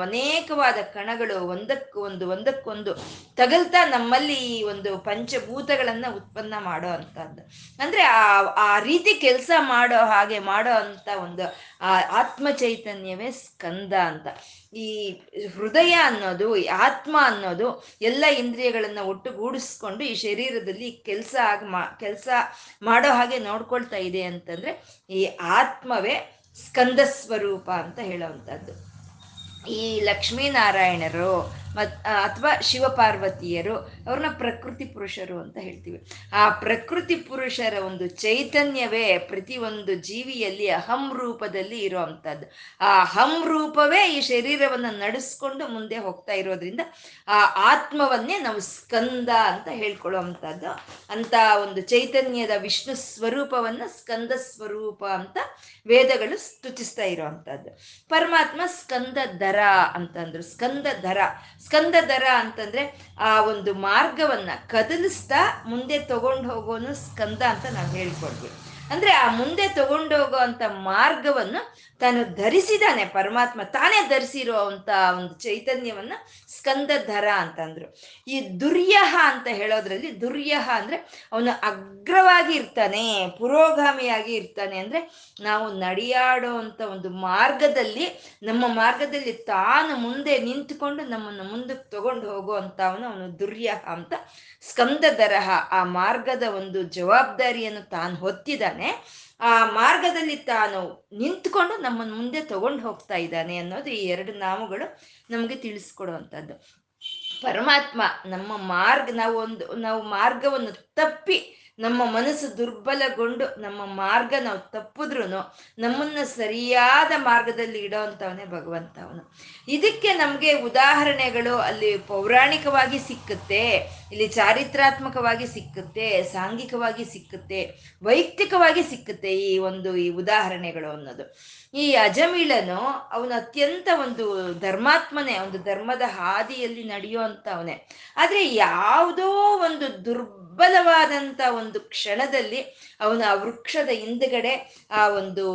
ಅನೇಕವಾದ ಕಣಗಳು ಒಂದಕ್ಕೆ ಒಂದಕ್ಕೂ ಒಂದು ಒಂದಕ್ಕೊಂದು ತಗಲ್ತಾ ನಮ್ಮಲ್ಲಿ ಈ ಒಂದು ಪಂಚಭೂತಗಳನ್ನ ಉತ್ಪನ್ನ ಮಾಡೋ ಅಂತದ್ದು ಅಂದ್ರೆ ಆ ಆ ರೀತಿ ಕೆಲಸ ಮಾಡೋ ಹಾಗೆ ಮಾಡೋ ಅಂತ ಒಂದು, ಆ ಆತ್ಮ ಚೈತನ್ಯವೇ ಸ್ಕಂದ ಅಂತ. ಈ ಹೃದಯ ಅನ್ನೋದು ಆತ್ಮ ಅನ್ನೋದು ಎಲ್ಲ ಇಂದ್ರಿಯಗಳನ್ನ ಒಟ್ಟುಗೂಡಿಸ್ಕೊಂಡು ಈ ಶರೀರದಲ್ಲಿ ಕೆಲಸ ಆಗ ಮಾ, ಕೆಲಸ ಮಾಡೋ ಹಾಗೆ ನೋಡ್ಕೊಳ್ತಾ ಇದೆ ಅಂತಂದ್ರೆ ಈ ಆತ್ಮವೇ ಸ್ಕಂದ ಸ್ವರೂಪ ಅಂತ ಹೇಳೋವಂಥದ್ದು ಈ ಲಕ್ಷ್ಮೀನಾರಾಯಣರು ಮತ್ ಅಥವಾ ಶಿವಪಾರ್ವತಿಯರು ಅವ್ರನ್ನ ಪ್ರಕೃತಿ ಪುರುಷರು ಅಂತ ಹೇಳ್ತೀವಿ. ಆ ಪ್ರಕೃತಿ ಪುರುಷರ ಒಂದು ಚೈತನ್ಯವೇ ಪ್ರತಿ ಒಂದು ಜೀವಿಯಲ್ಲಿ ಅಹಂ ರೂಪದಲ್ಲಿ ಇರೋ ಅಂಥದ್ದು ಆ ಅಹಂ ರೂಪವೇ ಈ ಶರೀರವನ್ನು ನಡೆಸ್ಕೊಂಡು ಮುಂದೆ ಹೋಗ್ತಾ ಇರೋದ್ರಿಂದ ಆ ಆತ್ಮವನ್ನೇ ನಾವು ಸ್ಕಂದ ಅಂತ ಹೇಳ್ಕೊಳ್ಳೋ ಅಂಥದ್ದು ಅಂತ ಒಂದು ಚೈತನ್ಯದ ವಿಷ್ಣು ಸ್ವರೂಪವನ್ನ ಸ್ಕಂದ ಸ್ವರೂಪ ಅಂತ ವೇದಗಳು ಸ್ತುತಿಸ್ತಾ ಇರೋವಂಥದ್ದು ಪರಮಾತ್ಮ ಸ್ಕಂದ ದರ ಅಂತಂದ್ರು. ಸ್ಕಂದ ದರ. ಸ್ಕಂದ ದರ ಅಂತಂದ್ರೆ ಆ ಒಂದು ಮಾರ್ಗವನ್ನ ಕದಲಿಸ್ತಾ ಮುಂದೆ ತಗೊಂಡು ಹೋಗೋನು ಸ್ಕಂದ ಅಂತ ನಾವು ಹೇಳ್ಕೊಡ್ವಿ ಅಂದ್ರೆ ಆ ಮುಂದೆ ತಗೊಂಡೋಗೋ ಅಂತ ಮಾರ್ಗವನ್ನು ತಾನು ಧರಿಸಿದಾನೆ ಪರಮಾತ್ಮ ತಾನೇ ಧರಿಸಿರೋ ಅಂತ ಒಂದು ಚೈತನ್ಯವನ್ನ ಸ್ಕಂದಧರ ಅಂತಂದ್ರು. ಈ ದುರ್ಯಹ ಅಂತ ಹೇಳೋದ್ರಲ್ಲಿ ದುರ್ಯಹ ಅಂದ್ರೆ ಅವನು ಅಗ್ರವಾಗಿ ಇರ್ತಾನೆ, ಪುರೋಗಾಮಿಯಾಗಿ ಇರ್ತಾನೆ ಅಂದ್ರೆ ನಾವು ನಡೆಯಾಡೋ ಅಂತ ಒಂದು ಮಾರ್ಗದಲ್ಲಿ, ನಮ್ಮ ಮಾರ್ಗದಲ್ಲಿ ತಾನು ಮುಂದೆ ನಿಂತುಕೊಂಡು ನಮ್ಮನ್ನು ಮುಂದಕ್ಕೆ ತಗೊಂಡು ಹೋಗೋ ಅಂತ ಅವನು ಅವನು ದುರ್ಯಹ ಅಂತ ಸ್ಕಂದಧರಹ ಆ ಮಾರ್ಗದ ಒಂದು ಜವಾಬ್ದಾರಿಯನ್ನು ತಾನು ಹೊತ್ತಿದ್ದಾನೆ. ಆ ಮಾರ್ಗದಲ್ಲಿ ತಾನು ನಿಂತ್ಕೊಂಡು ನಮ್ಮನ್ನು ಮುಂದೆ ತಗೊಂಡು ಹೋಗ್ತಾ ಇದ್ದಾನೆ ಅನ್ನೋದು ಈ ಎರಡು ನಾಮಗಳು ನಮಗೆ ತಿಳಿಸ್ಕೊಡುವಂಥದ್ದು. ಪರಮಾತ್ಮ ನಮ್ಮ ಮಾರ್ಗ, ನಾವು ಒಂದು, ನಾವು ಮಾರ್ಗವನ್ನು ತಪ್ಪಿ ನಮ್ಮ ಮನಸ್ಸು ದುರ್ಬಲಗೊಂಡು ನಮ್ಮ ಮಾರ್ಗ ನಾವು ತಪ್ಪಿದ್ರು ನಮ್ಮನ್ನ ಸರಿಯಾದ ಮಾರ್ಗದಲ್ಲಿ ಇಡೋವಂಥವನೇ ಭಗವಂತ ಅವನು ಇದಕ್ಕೆ ನಮಗೆ ಉದಾಹರಣೆಗಳು ಅಲ್ಲಿ ಪೌರಾಣಿಕವಾಗಿ ಸಿಕ್ಕುತ್ತೆ. ಇಲ್ಲಿ ಚಾರಿತ್ರಾತ್ಮಕವಾಗಿ ಸಿಕ್ಕುತ್ತೆ, ಸಾಂಘಿಕವಾಗಿ ಸಿಕ್ಕುತ್ತೆ, ವೈಯಕ್ತಿಕವಾಗಿ ಸಿಕ್ಕುತ್ತೆ ಈ ಒಂದು ಈ ಉದಾಹರಣೆಗಳು ಅನ್ನೋದು. ಈ ಅಜಮಿಳನು ಅವನು ಅತ್ಯಂತ ಒಂದು ಧರ್ಮಾತ್ಮನೇ, ಒಂದು ಧರ್ಮದ ಹಾದಿಯಲ್ಲಿ ನಡೆಯುವಂತ ಅವನೇ ಆದ್ರೆ ಯಾವುದೋ ಒಂದು ದುರ್ಬಲವಾದಂತ ಒಂದು ಕ್ಷಣದಲ್ಲಿ ಅವನು ಆ ವೃಕ್ಷದ ಹಿಂದ್ಗಡೆ ಆ ಒಂದು,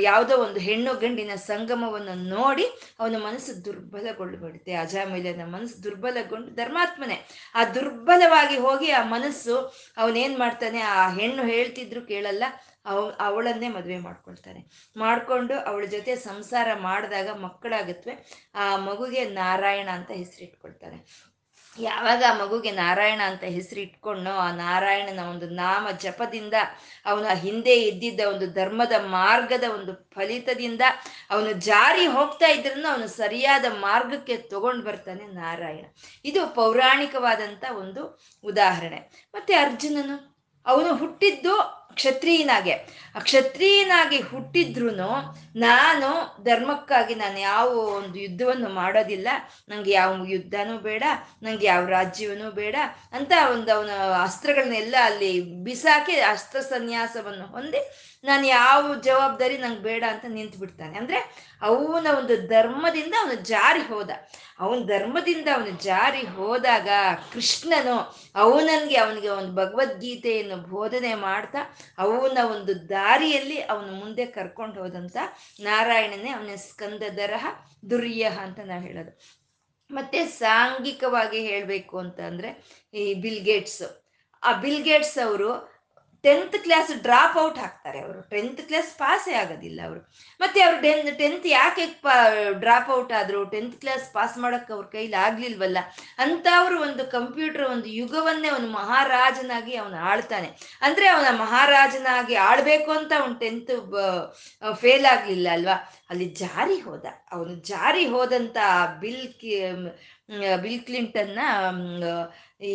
ಯಾವುದೋ ಒಂದು ಹೆಣ್ಣು ಗಂಡಿನ ಸಂಗಮವನ್ನು ನೋಡಿ ಅವನ ಮನಸ್ಸು ದುರ್ಬಲಗೊಳ್ಳಬಿಡುತ್ತೆ. ಅಜಾಮಿಲನ ಮನಸ್ಸು ದುರ್ಬಲಗೊಂಡು ಧರ್ಮಾತ್ಮನೆ. ಆ ದುರ್ಬಲವಾಗಿ ಹೋಗಿ ಆ ಮನಸ್ಸು ಅವನೇನ್ ಮಾಡ್ತಾನೆ, ಆ ಹೆಣ್ಣು ಹೇಳ್ತಿದ್ರು ಕೇಳಲ್ಲ, ಅವ, ಅವಳನ್ನೇ ಮದುವೆ ಮಾಡ್ಕೊಳ್ತಾನೆ. ಮಾಡ್ಕೊಂಡು ಅವಳ ಜೊತೆ ಸಂಸಾರ ಮಾಡಿದಾಗ ಮಕ್ಕಳಾಗತ್ವೆ, ಆ ಮಗುಗೆ ನಾರಾಯಣ ಅಂತ ಹೆಸರಿಟ್ಕೊಳ್ತಾನೆ. ಯಾವಾಗ ಆ ಮಗುಗೆ ನಾರಾಯಣ ಅಂತ ಹೆಸರು ಇಟ್ಕೊಂಡು ಆ ನಾರಾಯಣನ ಒಂದು ನಾಮ ಜಪದಿಂದ, ಅವನ ಹಿಂದೆ ಇದ್ದಿದ್ದ ಒಂದು ಧರ್ಮದ ಮಾರ್ಗದ ಒಂದು ಫಲಿತದಿಂದ, ಅವನು ಜಾರಿ ಹೋಗ್ತಾ ಇದ್ರೂ ಅವನು ಸರಿಯಾದ ಮಾರ್ಗಕ್ಕೆ ತಗೊಂಡು ಬರ್ತಾನೆ ನಾರಾಯಣ. ಇದು ಪೌರಾಣಿಕವಾದಂಥ ಒಂದು ಉದಾಹರಣೆ. ಮತ್ತೆ ಅರ್ಜುನನು, ಅವನು ಹುಟ್ಟಿದ್ದು ಕ್ಷತ್ರಿಯನಾಗೆ. ಕ್ಷತ್ರಿಯನಾಗಿ ಹುಟ್ಟಿದ್ರು ನಾನು ಧರ್ಮಕ್ಕಾಗಿ ನಾನು ಯಾವ ಒಂದು ಯುದ್ಧವನ್ನು ಮಾಡೋದಿಲ್ಲ. ನಂಗೆ ಯಾವ ಯುದ್ಧನೂ ಬೇಡ, ನಂಗೆ ಯಾವ ರಾಜ್ಯವೂ ಬೇಡ ಅಂತ ಒಂದು ಅವನ ಅಸ್ತ್ರಗಳನ್ನೆಲ್ಲ ಅಲ್ಲಿ ಬಿಸಾಕಿ ಅಸ್ತ್ರ ಸನ್ಯಾಸವನ್ನು ಹೊಂದಿ ನಾನು ಯಾವ ಜವಾಬ್ದಾರಿ ನಂಗೆ ಬೇಡ ಅಂತ ನಿಂತು ಬಿಡ್ತಾನೆ. ಅಂದ್ರೆ ಅವನ ಒಂದು ಧರ್ಮದಿಂದ ಅವನು ಜಾರಿ ಹೋದ. ಅವನ ಧರ್ಮದಿಂದ ಅವನು ಜಾರಿ ಹೋದಾಗ ಕೃಷ್ಣನು ಅವನನ್ಗೆ ಅವನಿಗೆ ಒಂದು ಭಗವದ್ಗೀತೆಯನ್ನು ಬೋಧನೆ ಮಾಡ್ತಾ ಅವನ ಒಂದು ದಾರಿಯಲ್ಲಿ ಅವನು ಮುಂದೆ ಕರ್ಕೊಂಡು ಹೋದಂತ ನಾರಾಯಣನೇ ಅವನ ಸ್ಕಂದ ದರಹ ದುರ್ಯಹ ಅಂತ ನಾವು ಹೇಳೋದು. ಮತ್ತೆ ಸಾಂಘಿಕವಾಗಿ ಹೇಳಬೇಕು ಅಂತ ಅಂದ್ರೆ ಈ ಬಿಲ್ಗೇಟ್ಸ್ ಆ ಬಿಲ್ಗೇಟ್ಸ್ ಅವರು ಟೆಂತ್ ಕ್ಲಾಸ್ ಡ್ರಾಪ್ ಔಟ್ ಹಾಕ್ತಾರೆ ಅವರು. ಟೆಂತ್ ಕ್ಲಾಸ್ ಪಾಸೇ ಆಗೋದಿಲ್ಲ ಅವರು. ಮತ್ತೆ ಅವರು ಟೆನ್ ಟೆಂತ್ ಯಾಕೆ ಡ್ರಾಪ್ ಔಟ್ ಆದ್ರು? ಟೆಂತ್ ಕ್ಲಾಸ್ ಪಾಸ್ ಮಾಡೋಕ್ಕೆ ಅವ್ರ ಕೈಲಿ ಆಗ್ಲಿಲ್ವಲ್ಲ? ಅವರು ಒಂದು ಕಂಪ್ಯೂಟರ್ ಒಂದು ಯುಗವನ್ನೇ ಅವನು ಮಹಾರಾಜನಾಗಿ ಅವನು ಆಳ್ತಾನೆ. ಅಂದ್ರೆ ಅವನ ಮಹಾರಾಜನಾಗಿ ಆಳ್ಬೇಕು ಅಂತ ಅವನು ಟೆಂತ್ ಫೇಲ್ ಆಗಲಿಲ್ಲ ಅಲ್ವಾ? ಅಲ್ಲಿ ಜಾರಿ ಹೋದ. ಅವನು ಜಾರಿ ಹೋದಂತ ಬಿಲ್ ಬಿಲ್ ಕ್ಲಿಂಟನ್ನ ಈ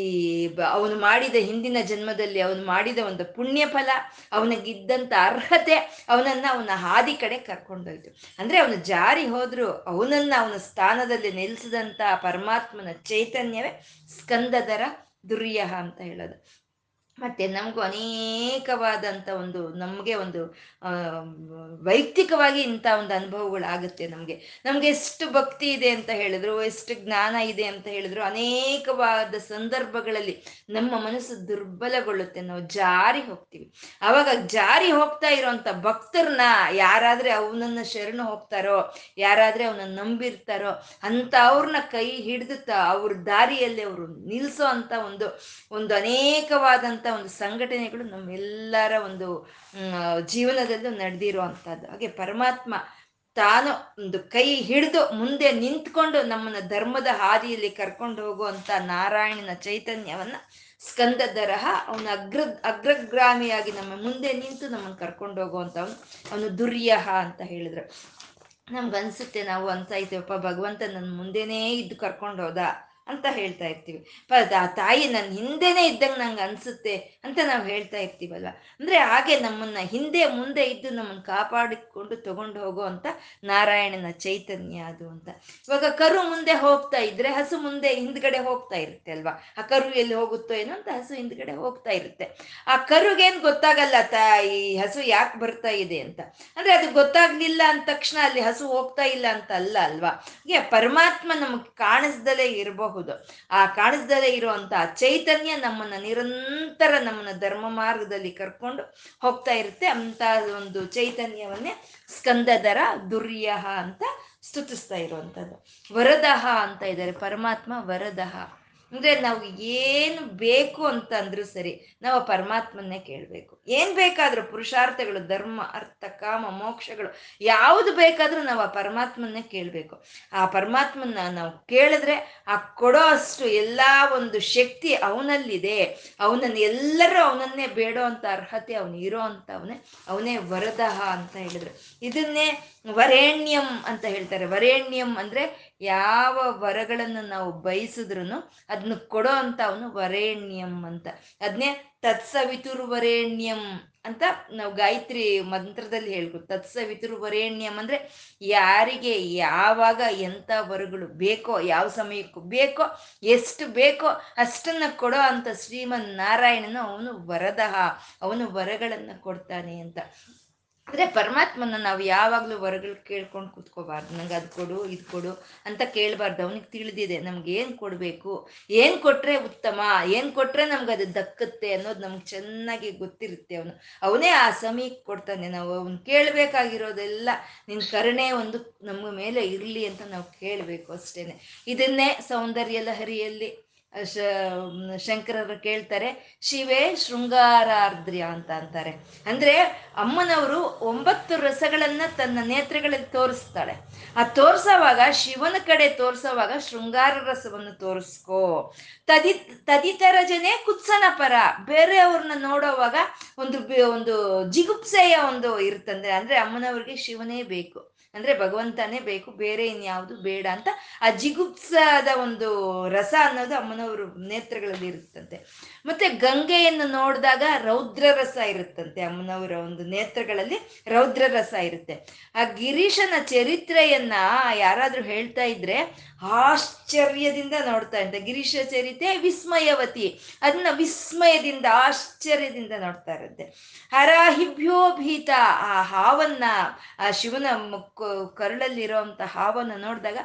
ಅವನು ಮಾಡಿದ ಹಿಂದಿನ ಜನ್ಮದಲ್ಲಿ ಅವನು ಮಾಡಿದ ಒಂದು ಪುಣ್ಯ ಫಲ ಅವನಿಗಿದ್ದಂಥ ಅರ್ಹತೆ, ಅವನನ್ನ ಅವನ ಹಾದಿ ಕಡೆ ಕರ್ಕೊಂಡೋಯ್ತು. ಅಂದ್ರೆ ಅವನು ಜಾರಿ ಹೋದ್ರು, ಅವನನ್ನ ಅವನ ಸ್ಥಾನದಲ್ಲಿ ನಿಲ್ಲಿಸಿದಂಥ ಪರಮಾತ್ಮನ ಚೈತನ್ಯವೇ ಸ್ಕಂದದರ ದುರ್ಯಹ ಅಂತ ಹೇಳೋದು. ಮತ್ತೆ ನಮಗೂ ಅನೇಕವಾದಂಥ ಒಂದು ನಮಗೆ ಒಂದು ವೈಯಕ್ತಿಕವಾಗಿ ಇಂಥ ಒಂದು ಅನುಭವಗಳಾಗುತ್ತೆ ನಮಗೆ. ನಮ್ಗೆ ಎಷ್ಟು ಭಕ್ತಿ ಇದೆ ಅಂತ ಹೇಳಿದ್ರು, ಎಷ್ಟು ಜ್ಞಾನ ಇದೆ ಅಂತ ಹೇಳಿದ್ರು, ಅನೇಕವಾದ ಸಂದರ್ಭಗಳಲ್ಲಿ ನಮ್ಮ ಮನಸ್ಸು ದುರ್ಬಲಗೊಳ್ಳುತ್ತೆ. ನಾವು ಜಾರಿ ಹೋಗ್ತೀವಿ. ಅವಾಗ ಜಾರಿ ಹೋಗ್ತಾ ಇರೋಂಥ ಭಕ್ತರನ್ನ ಯಾರಾದ್ರೆ ಅವನನ್ನ ಶರಣ ಹೋಗ್ತಾರೋ, ಯಾರಾದ್ರೆ ಅವನನ್ನ ನಂಬಿರ್ತಾರೋ, ಅಂತ ಅವ್ರನ್ನ ಕೈ ಹಿಡಿದುತ್ತಾ ಅವ್ರ ದಾರಿಯಲ್ಲಿ ಅವರು ನಿಲ್ಸೋ ಅಂತ ಒಂದು ಒಂದು ಅನೇಕವಾದಂಥ ಒಂದು ಸಂಘಟನೆಗಳು ನಮ್ಮೆಲ್ಲರ ಒಂದು ಜೀವನದಲ್ಲೂ ನಡೆದಿರೋ ಅಂಥದ್ದು ಹಾಗೆ ಪರಮಾತ್ಮ ತಾನು ಒಂದು ಕೈ ಹಿಡಿದು ಮುಂದೆ ನಿಂತ್ಕೊಂಡು ನಮ್ಮನ್ನ ಧರ್ಮದ ಹಾದಿಯಲ್ಲಿ ಕರ್ಕೊಂಡು ಹೋಗುವಂತ ನಾರಾಯಣನ ಚೈತನ್ಯವನ್ನ ಸ್ಕಂದ ದರಹ ಅವನ ಅಗ್ರ, ಅಗ್ರಗ್ರಾಮಿಯಾಗಿ ನಮ್ಮ ಮುಂದೆ ನಿಂತು ನಮ್ಮನ್ನು ಕರ್ಕೊಂಡು ಹೋಗುವಂತ ಅವನು ದುರ್ಯಹ ಅಂತ ಹೇಳಿದ್ರು. ನಮ್ಗನ್ಸುತ್ತೆ ನಾವು ಅಂತ ಭಗವಂತ ನನ್ನ ಮುಂದೆನೇ ಇದ್ದು ಕರ್ಕೊಂಡು ಹೋದ ಅಂತ ಹೇಳ್ತಾ ಇರ್ತೀವಿ. ಆ ತಾಯಿ ನನ್ನ ಹಿಂದೆನೇ ಇದ್ದಂಗೆ ನಂಗೆ ಅನ್ಸುತ್ತೆ ಅಂತ ನಾವು ಹೇಳ್ತಾ ಇರ್ತೀವಲ್ವ? ಅಂದ್ರೆ ಹಾಗೆ ನಮ್ಮನ್ನ ಹಿಂದೆ ಮುಂದೆ ಇದ್ದು ನಮ್ಮನ್ನು ಕಾಪಾಡಿಕೊಂಡು ತಗೊಂಡು ಹೋಗೋ ಅಂತ ನಾರಾಯಣನ ಚೈತನ್ಯ ಅದು ಅಂತ. ಇವಾಗ ಕರು ಮುಂದೆ ಹೋಗ್ತಾ ಇದ್ರೆ ಹಸು ಮುಂದೆ ಹಿಂದ್ಗಡೆ ಹೋಗ್ತಾ ಇರುತ್ತೆ ಅಲ್ವಾ? ಆ ಕರು ಎಲ್ಲಿ ಹೋಗುತ್ತೋ ಏನೋ ಅಂತ ಹಸು ಹಿಂದ್ಗಡೆ ಹೋಗ್ತಾ ಇರುತ್ತೆ. ಆ ಕರುಗೇನ್ ಗೊತ್ತಾಗಲ್ಲ ತಾಯಿ ಹಸು ಯಾಕೆ ಬರ್ತಾ ಇದೆ ಅಂತ. ಅಂದ್ರೆ ಅದು ಗೊತ್ತಾಗ್ಲಿಲ್ಲ ಅಂದ ತಕ್ಷಣ ಅಲ್ಲಿ ಹಸು ಹೋಗ್ತಾ ಇಲ್ಲ ಅಂತ ಅಲ್ಲ ಅಲ್ವಾ? ಪರಮಾತ್ಮ ನಮಗೆ ಕಾಣಿಸ್ದಲೇ ಇರಬಹುದು. ಆ ಕಾಣಿಸ್ದಲೇ ಇರುವಂತ ಚೈತನ್ಯ ನಮ್ಮನ್ನ ನಿರಂತರ ನಮ್ಮನ್ನ ಧರ್ಮ ಮಾರ್ಗದಲ್ಲಿ ಕರ್ಕೊಂಡು ಹೋಗ್ತಾ ಇರುತ್ತೆ. ಅಂತ ಒಂದು ಚೈತನ್ಯವನ್ನೇ ಸ್ಕಂದದರ ದುರ್ಯಹ ಅಂತ ಸ್ತುತಿಸ್ತಾ ಇರುವಂಥದ್ದು. ವರದಹ ಅಂತ ಇದ್ದಾರೆ. ಪರಮಾತ್ಮ ವರದಹ. ಅಂದ್ರೆ ನಾವು ಏನು ಬೇಕು ಅಂತ ಅಂದ್ರು ಸರಿ, ನಾವು ಪರಮಾತ್ಮನ್ನೇ ಕೇಳಬೇಕು. ಏನ್ ಬೇಕಾದರೂ ಪುರುಷಾರ್ಥಗಳು, ಧರ್ಮ, ಅರ್ಥ, ಕಾಮ, ಮೋಕ್ಷಗಳು, ಯಾವುದು ಬೇಕಾದ್ರೂ ನಾವು ಆ ಪರಮಾತ್ಮನ್ನೇ ಕೇಳಬೇಕು. ಆ ಪರಮಾತ್ಮನ ನಾವು ಕೇಳಿದ್ರೆ ಆ ಕೊಡೋ ಅಷ್ಟು ಎಲ್ಲಾ ಒಂದು ಶಕ್ತಿ ಅವನಲ್ಲಿದೆ. ಅವನನ್ನ ಎಲ್ಲರೂ ಅವನನ್ನೇ ಬೇಡೋ ಅಂತ ಅರ್ಹತೆ ಅವನು ಇರೋ ಅಂತ ಅವನೇ ಅವನೇ ವರದಹ ಅಂತ ಹೇಳಿದ್ರು. ಇದನ್ನೇ ವರೇಣ್ಯಂ ಅಂತ ಹೇಳ್ತಾರೆ. ವರೇಣ್ಯಂ ಅಂದ್ರೆ ಯಾವ ವರಗಳನ್ನು ನಾವು ಬಯಸಿದ್ರು ಅದನ್ನ ಕೊಡೋ ಅಂತ ಅವನು ವರೇಣ್ಯಂ ಅಂತ. ಅದನ್ನೇ ತತ್ಸವಿತುರ್ವರೇಣ್ಯಂ ಅಂತ ನಾವು ಗಾಯತ್ರಿ ಮಂತ್ರದಲ್ಲಿ ಹೇಳ್ಬೋದು ತತ್ಸವಿತುರ್ವರೇಣ್ಯಂ ಅಂದ್ರೆ ಯಾರಿಗೆ ಯಾವಾಗ ಎಂಥ ವರಗಳು ಬೇಕೋ, ಯಾವ ಸಮಯಕ್ಕೂ ಬೇಕೋ, ಎಷ್ಟು ಬೇಕೋ ಅಷ್ಟನ್ನ ಕೊಡೋ ಅಂತ ಶ್ರೀಮನ್ ನಾರಾಯಣನು ಅವನು ವರದಹ, ಅವನು ವರಗಳನ್ನ ಕೊಡ್ತಾನೆ ಅಂತ. ಅಂದ್ರೆ ಪರಮಾತ್ಮನ ನಾವು ಯಾವಾಗ್ಲೂ ಹೊರಗಳು ಕೇಳ್ಕೊಂಡು ಕೂತ್ಕೋಬಾರ್ದು. ನಂಗೆ ಅದು ಕೊಡು, ಇದು ಕೊಡು ಅಂತ ಕೇಳಬಾರ್ದು. ಅವನಿಗೆ ತಿಳಿದಿದೆ. ನಮ್ಗೆ ಏನು ಕೊಡಬೇಕು? ಏನು ಕೊಟ್ರೆ ಉತ್ತಮ? ಏನು ಕೊಟ್ರೆ ನಮ್ಗೆ ಅದು ದಕ್ಕತ್ತೆ ಅನ್ನೋದು ನಮ್ಗೆ ಚೆನ್ನಾಗಿ ಗೊತ್ತಿರುತ್ತೆ ಅವನು. ಅವನೇ ಆ ಸಮಯಕ್ಕೆ ಕೊಡ್ತಾನೆ. ನಾವು ಅವ್ನು ಕೇಳಬೇಕಾಗಿರೋದೆಲ್ಲ ನಿನ್ನ ಕರುಣೆ ಒಂದು ನಮ್ಮ ಮೇಲೆ ಇರಲಿ ಅಂತ ನಾವು ಕೇಳಬೇಕು ಅಷ್ಟೇನೆ. ಇದನ್ನೇ ಸೌಂದರ್ಯ ಲಹರಿಯಲ್ಲಿ ಶಂಕರರು ಕೇಳ್ತಾರೆ, ಶಿವೇ ಶೃಂಗಾರಾರ್ದ್ರ್ಯ ಅಂತ ಅಂತಾರೆ. ಅಂದ್ರೆ ಅಮ್ಮನವರು ಒಂಬತ್ತು ರಸಗಳನ್ನ ತನ್ನ ನೇತ್ರಗಳಲ್ಲಿ ತೋರಿಸ್ತಾಳೆ. ಆ ತೋರ್ಸೋವಾಗ, ಶಿವನ ಕಡೆ ತೋರ್ಸೋವಾಗ ಶೃಂಗಾರ ರಸವನ್ನು ತೋರಿಸ್ಕೋ. ತದಿ, ತದಿತರ ಜನೇ ಕುತ್ಸನ ಪರ. ಬೇರೆಯವ್ರನ್ನ ನೋಡೋವಾಗ ಒಂದು ಒಂದು ಜಿಗುಪ್ಸೆಯ ಒಂದು ಇರುತ್ತಂದ್ರೆ ಅಂದ್ರೆ ಅಮ್ಮನವ್ರಿಗೆ ಶಿವನೇ ಬೇಕು. ಅಂದ್ರೆ ಭಗವಂತನೇ ಬೇಕು, ಬೇರೆ ಇನ್ಯಾವುದು ಬೇಡ ಅಂತ ಆ ಜಿಗುಪ್ಸದ ಒಂದು ರಸ ಅನ್ನೋದು ಅಮ್ಮನವರು ನೇತ್ರಗಳಲ್ಲಿ ಇರುತ್ತಂತೆ. ಮತ್ತೆ ಗಂಗೆಯನ್ನು ನೋಡಿದಾಗ ರೌದ್ರ ರಸ ಇರುತ್ತಂತೆ ಅಮ್ಮನವರ ಒಂದು ನೇತ್ರಗಳಲ್ಲಿ ರೌದ್ರ ರಸ ಇರುತ್ತೆ. ಆ ಗಿರೀಶನ ಚರಿತ್ರೆಯನ್ನ ಯಾರಾದ್ರೂ ಹೇಳ್ತಾ ಇದ್ರೆ ಆಶ್ಚರ್ಯದಿಂದ ನೋಡ್ತಾ ಇರ್ತಾರೆ ಗಿರೀಶ ಚರಿತೆ, ವಿಸ್ಮಯವತಿ ಅದನ್ನ ವಿಸ್ಮಯದಿಂದ, ಆಶ್ಚರ್ಯದಿಂದ ನೋಡ್ತಾ ಇರುತ್ತೆ. ಹರಾಹಿಭ್ಯೋ ಭೀತ, ಆ ಹಾವನ್ನ, ಆ ಶಿವನ ಕರುಳಲ್ಲಿರುವಂತ ಹಾವನ್ನ ನೋಡಿದಾಗ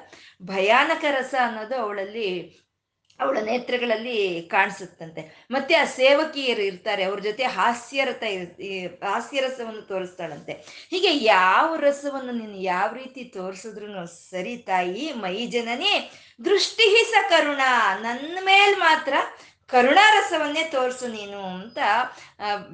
ಭಯಾನಕ ರಸ ಅನ್ನೋದು ಅವಳಲ್ಲಿ ಅವಳ ನೇತ್ರಗಳಲ್ಲಿ ಕಾಣಿಸುತ್ತಂತೆ. ಮತ್ತೆ ಆ ಸೇವಕಿಯರು ಇರ್ತಾರೆ, ಅವ್ರ ಜೊತೆ ಹಾಸ್ಯರತ ಇರ್ ಹಾಸ್ಯರಸವನ್ನು ತೋರಿಸ್ತಾಳಂತೆ. ಹೀಗೆ ಯಾವ ರಸವನ್ನು ನೀನು ಯಾವ ರೀತಿ ತೋರಿಸಿದ್ರು ಸರಿ ತಾಯಿ, ಮೈ ಜನನಿ, ದೃಷ್ಟಿ ಸ ಕರುಣ ನನ್ನ ಮೇಲ್ ಮಾತ್ರ ಕರುಣಾರಸವನ್ನೇ ತೋರಿಸು ನೀನು ಅಂತ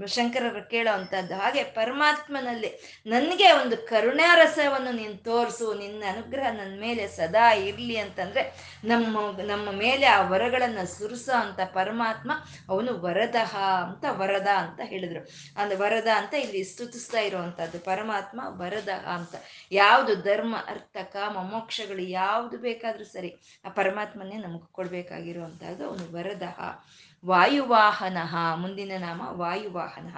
ಶಂಕರರು ಕೇಳೋ ಅಂಥದ್ದು. ಹಾಗೆ ಪರಮಾತ್ಮನಲ್ಲಿ ನನಗೆ ಒಂದು ಕರುಣಾರಸವನ್ನು ನೀನು ತೋರಿಸು, ನಿನ್ನ ಅನುಗ್ರಹ ನನ್ನ ಮೇಲೆ ಸದಾ ಇರಲಿ ಅಂತಂದ್ರೆ ನಮ್ಮ ನಮ್ಮ ಮೇಲೆ ಆ ವರಗಳನ್ನು ಸುರಿಸೋ ಅಂತ ಪರಮಾತ್ಮ ಅವನು ವರದಹ ಅಂತ, ವರದ ಅಂತ ಹೇಳಿದರು. ಅಂದ್ರೆ ವರದ ಅಂತ ಇಲ್ಲಿ ಸ್ತುತಿಸ್ತಾ ಇರುವಂಥದ್ದು. ಪರಮಾತ್ಮ ವರದಹ ಅಂತ. ಯಾವುದು ಧರ್ಮ, ಅರ್ಥ, ಕಾಮ, ಮೋಕ್ಷಗಳು ಯಾವುದು ಬೇಕಾದರೂ ಸರಿ ಆ ಪರಮಾತ್ಮನೇ ನಮಗೆ ಕೊಡಬೇಕಾಗಿರುವಂಥದ್ದು ಅವನು ವರದಹ. ವಾಯುವಾಹನ, ಮುಂದಿನ ನಾಮ ವಾಯುವಾಹನ.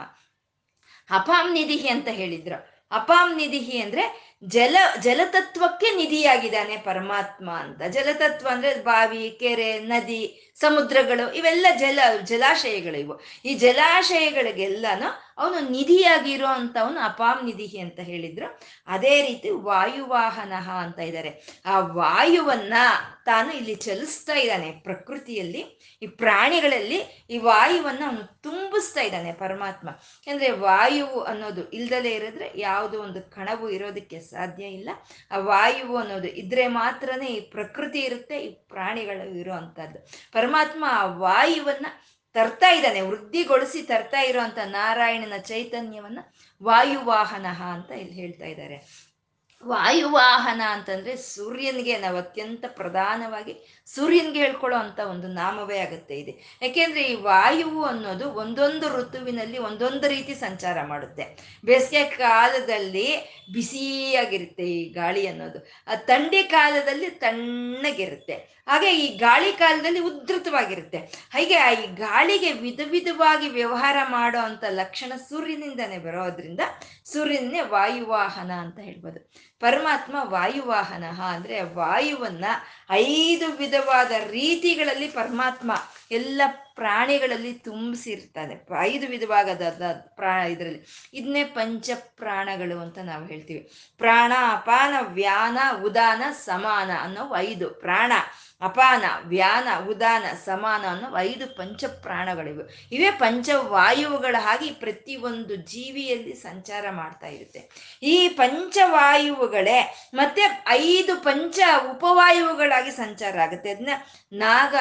ಅಪಾಂ ನಿಧಿಹಿ ಅಂತ ಹೇಳಿದ್ರು. ಅಪಾಂ ನಿಧಿಹಿ ಅಂದ್ರೆ ಜಲ, ಜಲತತ್ವಕ್ಕೆ ನಿಧಿಯಾಗಿದ್ದಾನೆ ಪರಮಾತ್ಮ ಅಂತ. ಜಲತತ್ವ ಅಂದ್ರೆ ಬಾವಿ, ಕೆರೆ, ನದಿ ಸಮುದ್ರಗಳು, ಇವೆಲ್ಲ ಜಲ ಜಲಾಶಯಗಳು ಇವು ಈ ಜಲಾಶಯಗಳಿಗೆಲ್ಲನೂ ಅವನು ನಿಧಿಯಾಗಿರೋ ಅಂತವನು ಅಪಾಮ್ ನಿಧಿ ಅಂತ ಹೇಳಿದ್ರು. ಅದೇ ರೀತಿ ವಾಯುವಾಹನ ಅಂತ ಇದ್ದಾರೆ ಆ ವಾಯುವನ್ನ ತಾನು ಇಲ್ಲಿ ಚಲಿಸ್ತಾ ಇದ್ದಾನೆ. ಪ್ರಕೃತಿಯಲ್ಲಿ, ಈ ಪ್ರಾಣಿಗಳಲ್ಲಿ ಈ ವಾಯುವನ್ನ ಅವನು ತುಂಬಿಸ್ತಾ ಇದ್ದಾನೆ ಪರಮಾತ್ಮ. ಅಂದ್ರೆ ವಾಯುವು ಅನ್ನೋದು ಇಲ್ದಲೇ ಇರಿದ್ರೆ ಯಾವುದೋ ಒಂದು ಕಣವು ಇರೋದಕ್ಕೆ ಸಾಧ್ಯ ಇಲ್ಲ. ಆ ವಾಯುವು ಅನ್ನೋದು ಇದ್ರೆ ಮಾತ್ರನೇ ಈ ಪ್ರಕೃತಿ ಇರುತ್ತೆ, ಈ ಪ್ರಾಣಿಗಳು ಇರೋ ಅಂಥದ್ದು ಪರಮಾತ್ಮ ಆ ವಾಯುವನ್ನ ತರ್ತಾ ಇದ್ದಾನೆ, ವೃದ್ಧಿಗೊಳಿಸಿ ತರ್ತಾ ಇರುವಂತ ನಾರಾಯಣನ ಚೈತನ್ಯವನ್ನ ವಾಯುವಾಹನ ಅಂತ ಇಲ್ಲಿ ಹೇಳ್ತಾ ಇದ್ದಾರೆ. ವಾಯುವಾಹನ ಅಂತಂದ್ರೆ ಸೂರ್ಯನಿಗೆ ನಾವು ಅತ್ಯಂತ ಪ್ರಧಾನವಾಗಿ ಸೂರ್ಯನಿಗೆ ಹೇಳ್ಕೊಳ್ಳೋ ಅಂತ ಒಂದು ನಾಮವೇ ಆಗುತ್ತೆ ಇದೆ. ಯಾಕೆಂದ್ರೆ ಈ ವಾಯುವು ಅನ್ನೋದು ಒಂದೊಂದು ಋತುವಿನಲ್ಲಿ ಒಂದೊಂದು ರೀತಿ ಸಂಚಾರ ಮಾಡುತ್ತೆ. ಬೇಸಿಗೆ ಕಾಲದಲ್ಲಿ ಬಿಸಿಯಾಗಿರುತ್ತೆ ಈ ಗಾಳಿ ಅನ್ನೋದು. ಆ ಥಂಡಿ ಕಾಲದಲ್ಲಿ ತಣ್ಣಗಿರುತ್ತೆ. ಹಾಗೆ ಈ ಗಾಳಿ ಕಾಲದಲ್ಲಿ ಉದ್ಧತವಾಗಿರುತ್ತೆ. ಹಾಗೆ ಈ ಗಾಳಿಗೆ ವಿಧ ವಿಧವಾಗಿ ವ್ಯವಹಾರ ಮಾಡೋ ಅಂತ ಲಕ್ಷಣ ಸೂರ್ಯನಿಂದನೇ ಬರೋದ್ರಿಂದ ಸೂರ್ಯನೇ ವಾಯುವಾಹನ ಅಂತ ಹೇಳ್ಬೋದು. ಪರಮಾತ್ಮ ವಾಯುವಾಹನ, ಅಂದ್ರೆ ವಾಯುವನ್ನ ಐದು ವಿಧವಾದ ರೀತಿಗಳಲ್ಲಿ ಪರಮಾತ್ಮ ಎಲ್ಲ ಪ್ರಾಣಿಗಳಲ್ಲಿ ತುಂಬಿಸಿರ್ತಾನೆ. ಐದು ವಿಧವಾದ ಪ್ರಾ ಇದರಲ್ಲಿ. ಇದನ್ನೇ ಪಂಚ ಪ್ರಾಣಗಳು ಅಂತ ನಾವು ಹೇಳ್ತೀವಿ. ಪ್ರಾಣ ಅಪಾನ ವ್ಯಾನ, ಉದಾನ, ಸಮಾನ ಅನ್ನೋ ಐದು. ಪ್ರಾಣ. ಅಪಾನ ವ್ಯಾನ ಉದಾನ, ಸಮಾನ ಅನ್ನೋ ಐದು ಪಂಚ ಪ್ರಾಣಗಳಿವೆ ಇವೇ ಪಂಚವಾಯುವುಗಳ ಹಾಗೆ ಪ್ರತಿಯೊಂದು ಜೀವಿಯಲ್ಲಿ ಸಂಚಾರ ಮಾಡ್ತಾ ಇರುತ್ತೆ. ಈ ಪಂಚವಾಯುವುಗಳೇ ಮತ್ತೆ ಐದು ಪಂಚ ಉಪವಾಯುವುಗಳಾಗಿ ಸಂಚಾರ ಆಗುತ್ತೆ. ಅದನ್ನ ನಾಗ,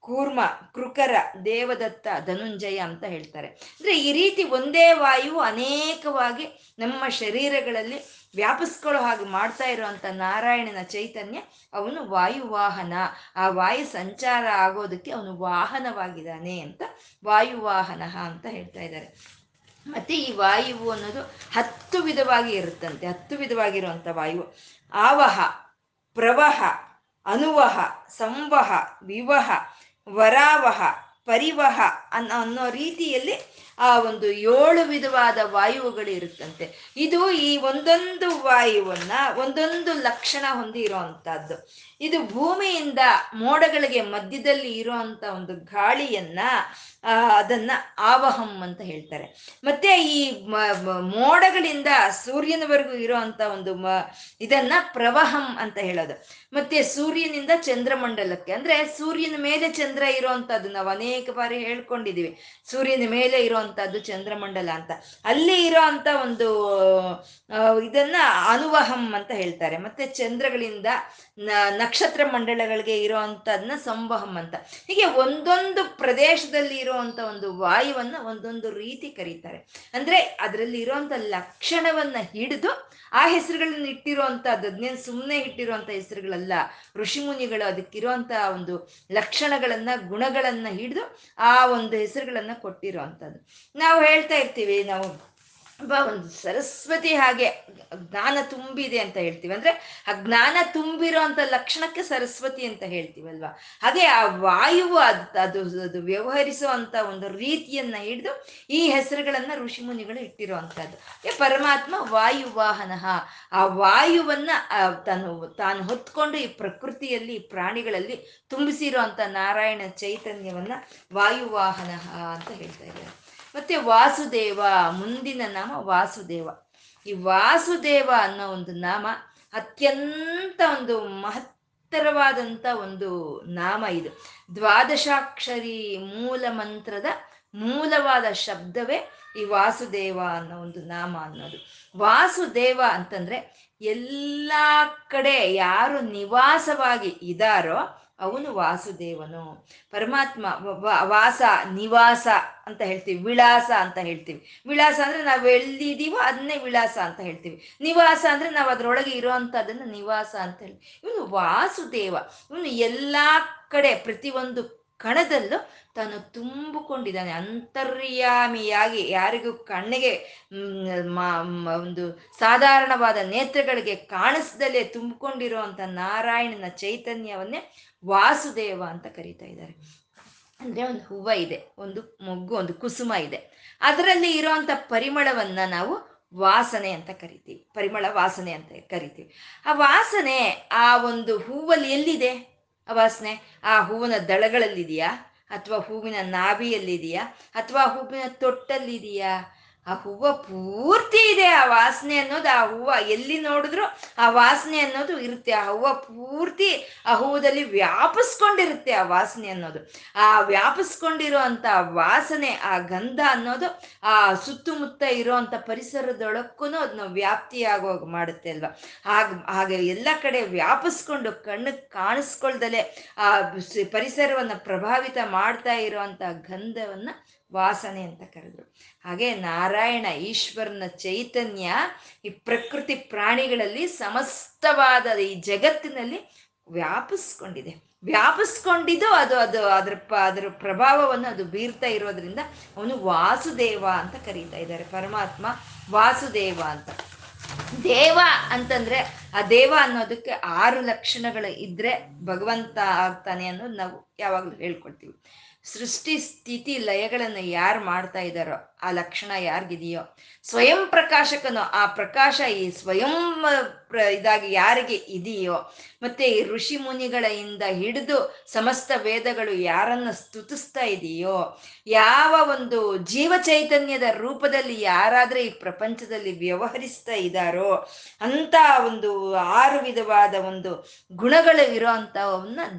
ಕೂರ್ಮ, ಕೃಕರ, ದೇವದತ್ತ, ಧನುಂಜಯ ಅಂತ ಹೇಳ್ತಾರೆ. ಅಂದ್ರೆ ಈ ರೀತಿ ಒಂದೇ ವಾಯು ಅನೇಕವಾಗಿ ನಮ್ಮ ಶರೀರಗಳಲ್ಲಿ ವ್ಯಾಪಿಸ್ಕೊಳ್ಳೋ ಹಾಗೆ ಮಾಡ್ತಾ ಇರುವಂತ ನಾರಾಯಣನ ಚೈತನ್ಯ ಅವನು ವಾಯುವಾಹನ. ಆ ವಾಯು ಸಂಚಾರ ಆಗೋದಕ್ಕೆ ಅವನು ವಾಹನವಾಗಿದ್ದಾನೆ ಅಂತ ವಾಯುವಾಹನ ಅಂತ ಹೇಳ್ತಾ ಇದ್ದಾರೆ. ಮತ್ತೆ ಈ ವಾಯುವು ಅನ್ನೋದು ಹತ್ತು ವಿಧವಾಗಿ ಇರುತ್ತಂತೆ, ಹತ್ತು ವಿಧವಾಗಿರುವಂತ ವಾಯು. ಆವಹ, ಪ್ರವಹ, ಅನುವಹ, ಸಂವಹ, ವಿವಹ, ವರಾವಹ ಪರಿವಹ ಅನ್ನೋ ಅನ್ನೋ ರೀತಿಯಲ್ಲಿ ಆ ಒಂದು ಏಳು ವಿಧವಾದ ವಾಯುಗಳು ಇರುತ್ತಂತೆ. ಇದು ಈ ಒಂದೊಂದು ವಾಯುವನ್ನ ಒಂದೊಂದು ಲಕ್ಷಣ ಹೊಂದಿರುವಂತಹದ್ದು ಇದು ಭೂಮಿಯಿಂದ ಮೋಡಗಳಿಗೆ ಮಧ್ಯದಲ್ಲಿ ಇರುವಂತ ಒಂದು ಗಾಳಿಯನ್ನ ಅದನ್ನ ಆವಹಂ ಅಂತ ಹೇಳ್ತಾರೆ. ಮತ್ತೆ ಈ ಮೋಡಗಳಿಂದ ಸೂರ್ಯನವರೆಗೂ ಇರುವಂತ ಒಂದು ಮ, ಇದನ್ನ ಪ್ರವಹಂ ಅಂತ ಹೇಳೋದು. ಮತ್ತೆ ಸೂರ್ಯನಿಂದ ಚಂದ್ರಮಂಡಲಕ್ಕೆ, ಅಂದ್ರೆ ಸೂರ್ಯನ ಮೇಲೆ ಚಂದ್ರ ಇರುವಂತದ್ದು ನಾವು ಬಾರಿ ಹೇಳ್ಕೊಂಡಿದೀವಿ ಸೂರ್ಯನ ಮೇಲೆ ಇರುವಂತಹದ್ದು ಚಂದ್ರಮಂಡಲ ಅಂತ. ಅಲ್ಲಿ ಇರೋ ಅಂತ ಒಂದು ಇದನ್ನ ಅನುವಹಂ ಅಂತ ಹೇಳ್ತಾರೆ. ಮತ್ತೆ ಚಂದ್ರಗಳಿಂದ ನಕ್ಷತ್ರ ಮಂಡಲಗಳಿಗೆ ಇರುವಂತದನ್ನ ಸಂವಹಂ ಅಂತ. ಹೀಗೆ ಒಂದೊಂದು ಪ್ರದೇಶದಲ್ಲಿ ಇರುವಂತ ಒಂದು ವಾಯುವನ್ನ ಒಂದೊಂದು ರೀತಿ ಕರೀತಾರೆ. ಅಂದ್ರೆ ಅದರಲ್ಲಿ ಇರುವಂತ ಲಕ್ಷಣವನ್ನ ಹಿಡಿದು ಆ ಹೆಸರುಗಳನ್ನ ಇಟ್ಟಿರುವಂತ ಅದನ್ನೇನು ಸುಮ್ಮನೆ ಇಟ್ಟಿರುವಂತ ಹೆಸರುಗಳಲ್ಲ ಋಷಿಮುನಿಗಳು ಅದಕ್ಕಿರುವಂತ ಒಂದು ಲಕ್ಷಣಗಳನ್ನ, ಗುಣಗಳನ್ನ ಹಿಡಿದು ಆ ಒಂದು ಹೆಸರುಗಳನ್ನ ಕೊಟ್ಟಿರುವಂಥದ್ದು ನಾವು ಹೇಳ್ತಾ ಇರ್ತೀವಿ ನಾವು ಒಂದು ಸರಸ್ವತಿ ಹಾಗೆ ಜ್ಞಾನ ತುಂಬಿದೆ ಅಂತ ಹೇಳ್ತೀವಿ. ಅಂದ್ರೆ ಆ ಜ್ಞಾನ ತುಂಬಿರೋ ಅಂತ ಲಕ್ಷಣಕ್ಕೆ ಸರಸ್ವತಿ ಅಂತ ಹೇಳ್ತೀವಲ್ವಾ? ಹಾಗೆ ಆ ವಾಯುವು ಅದು ಅದು ಅದು ವ್ಯವಹರಿಸುವಂತ ಒಂದು ರೀತಿಯನ್ನ ಹಿಡಿದು ಈ ಹೆಸರುಗಳನ್ನ ಋಷಿಮುನಿಗಳು ಇಟ್ಟಿರುವಂತಹದ್ದು. ಪರಮಾತ್ಮ ವಾಯುವಾಹನ, ಆ ವಾಯುವನ್ನ ತಾನು ತಾನು ಹೊತ್ಕೊಂಡು ಈ ಪ್ರಕೃತಿಯಲ್ಲಿ ಪ್ರಾಣಿಗಳಲ್ಲಿ ತುಂಬಿಸಿರೋ ಅಂತ ನಾರಾಯಣ ಚೈತನ್ಯವನ್ನ ವಾಯುವಾಹನ ಅಂತ ಹೇಳ್ತಾ ಇದ್ದಾರೆ. ಮತ್ತೆ ವಾಸುದೇವ, ಮುಂದಿನ ನಾಮ ವಾಸುದೇವ. ಈ ವಾಸುದೇವ ಅನ್ನೋ ಒಂದು ನಾಮ ಅತ್ಯಂತ ಒಂದು ಮಹತ್ತರವಾದಂಥ ಒಂದು ನಾಮ ಇದು. ದ್ವಾದಶಾಕ್ಷರಿ ಮೂಲ ಮಂತ್ರದ ಮೂಲವಾದ ಶಬ್ದವೇ ಈ ವಾಸುದೇವ ಅನ್ನೋ ಒಂದು ನಾಮ ಅನ್ನೋದು. ವಾಸುದೇವ ಅಂತಂದ್ರೆ ಎಲ್ಲ ಕಡೆ ಯಾರು ನಿವಾಸವಾಗಿ ಇದಾರೋ ಅವನು ವಾಸುದೇವನು. ಪರಮಾತ್ಮ ವಾಸ, ನಿವಾಸ ಅಂತ ಹೇಳ್ತೀವಿ. ವಿಳಾಸ ಅಂತ ಹೇಳ್ತೀವಿ. ವಿಳಾಸ ಅಂದ್ರೆ ನಾವು ಎಲ್ಲಿದ್ದೀವೋ ಅದನ್ನೇ ವಿಳಾಸ ಅಂತ ಹೇಳ್ತೀವಿ. ನಿವಾಸ ಅಂದ್ರೆ ನಾವು ಅದರೊಳಗೆ ಇರೋವಂಥದ್ದನ್ನ ನಿವಾಸ ಅಂತ ಹೇಳಿ. ಇವನು ವಾಸುದೇವ. ಇವನು ಎಲ್ಲಾ ಕಡೆ ಪ್ರತಿಯೊಂದು ಕಣದಲ್ಲೂ ತಾನು ತುಂಬಿಕೊಂಡಿದ್ದಾನೆ. ಅಂತರ್ಯಾಮಿಯಾಗಿ ಯಾರಿಗೂ ಕಣ್ಣಿಗೆ ಒಂದು ಸಾಧಾರಣವಾದ ನೇತ್ರಗಳಿಗೆ ಕಾಣಿಸ್ದಲೇ ತುಂಬಿಕೊಂಡಿರುವಂಥ ನಾರಾಯಣನ ಚೈತನ್ಯವನ್ನೇ ವಾಸುದೇವ ಅಂತ ಕರೀತಾ ಇದ್ದಾರೆ. ಅಂದ್ರೆ ಒಂದು ಹೂವ ಇದೆ, ಒಂದು ಮೊಗ್ಗು, ಒಂದು ಕುಸುಮ ಇದೆ. ಅದರಲ್ಲಿ ಇರುವಂತ ಪರಿಮಳವನ್ನ ನಾವು ವಾಸನೆ ಅಂತ ಕರಿತೀವಿ. ಪರಿಮಳ ವಾಸನೆ ಅಂತ ಕರಿತೀವಿ. ಆ ವಾಸನೆ ಆ ಒಂದು ಹೂವಲ್ಲಿ ಎಲ್ಲಿದೆ? ಆ ವಾಸನೆ, ಆ ಹೂವಿನ ದಳಗಳಲ್ಲಿದೆಯಾ? ಅಥವಾ ಹೂವಿನ ನಾಭಿಯಲ್ಲಿದೆಯಾ? ಅಥವಾ ಹೂವಿನ ತೊಟ್ಟಲ್ಲಿದೆಯಾ? ಆ ಹೂವು ಪೂರ್ತಿ ಇದೆ, ಆ ವಾಸನೆ ಅನ್ನೋದು, ಆ ಹೂವು ಎಲ್ಲಿ ನೋಡಿದ್ರು ಆ ವಾಸನೆ ಅನ್ನೋದು ಇರುತ್ತೆ. ಆ ಹೂವು ಪೂರ್ತಿ ಆ ಹೂವದಲ್ಲಿ ವ್ಯಾಪಿಸ್ಕೊಂಡಿರುತ್ತೆ ಆ ವಾಸನೆ ಅನ್ನೋದು. ಆ ವ್ಯಾಪಿಸ್ಕೊಂಡಿರೋ ಅಂತ ವಾಸನೆ, ಆ ಗಂಧ ಅನ್ನೋದು, ಆ ಸುತ್ತಮುತ್ತ ಇರೋವಂಥ ಪರಿಸರದೊಳಕ್ಕೂ ಅದನ್ನ ವ್ಯಾಪ್ತಿಯಾಗುವಾಗ ಮಾಡುತ್ತೆ ಅಲ್ವಾ? ಹಾಗ, ಹಾಗೆ ಎಲ್ಲ ಕಡೆ ವ್ಯಾಪಿಸ್ಕೊಂಡು ಕಣ್ಣಿಗೆ ಕಾಣಿಸ್ಕೊಳ್ದಲೆ ಆ ಪರಿಸರವನ್ನ ಪ್ರಭಾವಿತ ಮಾಡ್ತಾ ಇರೋವಂಥ ಗಂಧವನ್ನ ವಾಸನೆ ಅಂತ ಕರೆದ್ರು. ಹಾಗೆ ನಾರಾಯಣ, ಈಶ್ವರನ ಚೈತನ್ಯ ಈ ಪ್ರಕೃತಿ ಪ್ರಾಣಿಗಳಲ್ಲಿ ಸಮಸ್ತವಾದ ಈ ಜಗತ್ತಿನಲ್ಲಿ ವ್ಯಾಪಿಸ್ಕೊಂಡಿದೆ. ವ್ಯಾಪಿಸ್ಕೊಂಡಿದ್ದು ಅದು ಅದು ಅದ್ರ ಪ, ಅದರ ಪ್ರಭಾವವನ್ನು ಅದು ಬೀರ್ತಾ ಇರೋದ್ರಿಂದ ಅವನು ವಾಸುದೇವ ಅಂತ ಕರೀತಾ ಇದ್ದಾರೆ. ಪರಮಾತ್ಮ ವಾಸುದೇವ ಅಂತ. ದೇವ ಅಂತಂದ್ರೆ ಆ ದೇವ ಅನ್ನೋದಕ್ಕೆ ಆರು ಲಕ್ಷಣಗಳು ಇದ್ರೆ ಭಗವಂತ ಆಗ್ತಾನೆ ಅನ್ನೋದು ನಾವು ಯಾವಾಗಲೂ ಹೇಳ್ಕೊಳ್ತೀವಿ. ಸೃಷ್ಟಿ ಸ್ಥಿತಿ ಲಯಗಳನ್ನು ಯಾರು ಮಾಡ್ತಾ ಇದ್ದಾರೋ ಆ ಲಕ್ಷಣ ಯಾರಿಗಿದೆಯೋ, ಸ್ವಯಂ ಪ್ರಕಾಶಕನು, ಆ ಪ್ರಕಾಶ ಈ ಸ್ವಯಂ ಇದಾಗಿ ಯಾರಿಗೆ ಇದೆಯೋ, ಮತ್ತೆ ಈ ಋಷಿ ಮುನಿಗಳಿಂದ ಹಿಡಿದು ಸಮಸ್ತ ವೇದಗಳು ಯಾರನ್ನ ಸ್ತುತಿಸ್ತಾ ಇದೆಯೋ, ಯಾವ ಒಂದು ಜೀವ ಚೈತನ್ಯದ ರೂಪದಲ್ಲಿ ಯಾರಾದ್ರೆ ಈ ಪ್ರಪಂಚದಲ್ಲಿ ವ್ಯವಹರಿಸ್ತಾ ಇದ್ದಾರೋ ಅಂತ ಒಂದು ಆರು ವಿಧವಾದ ಒಂದು ಗುಣಗಳು ಇರೋ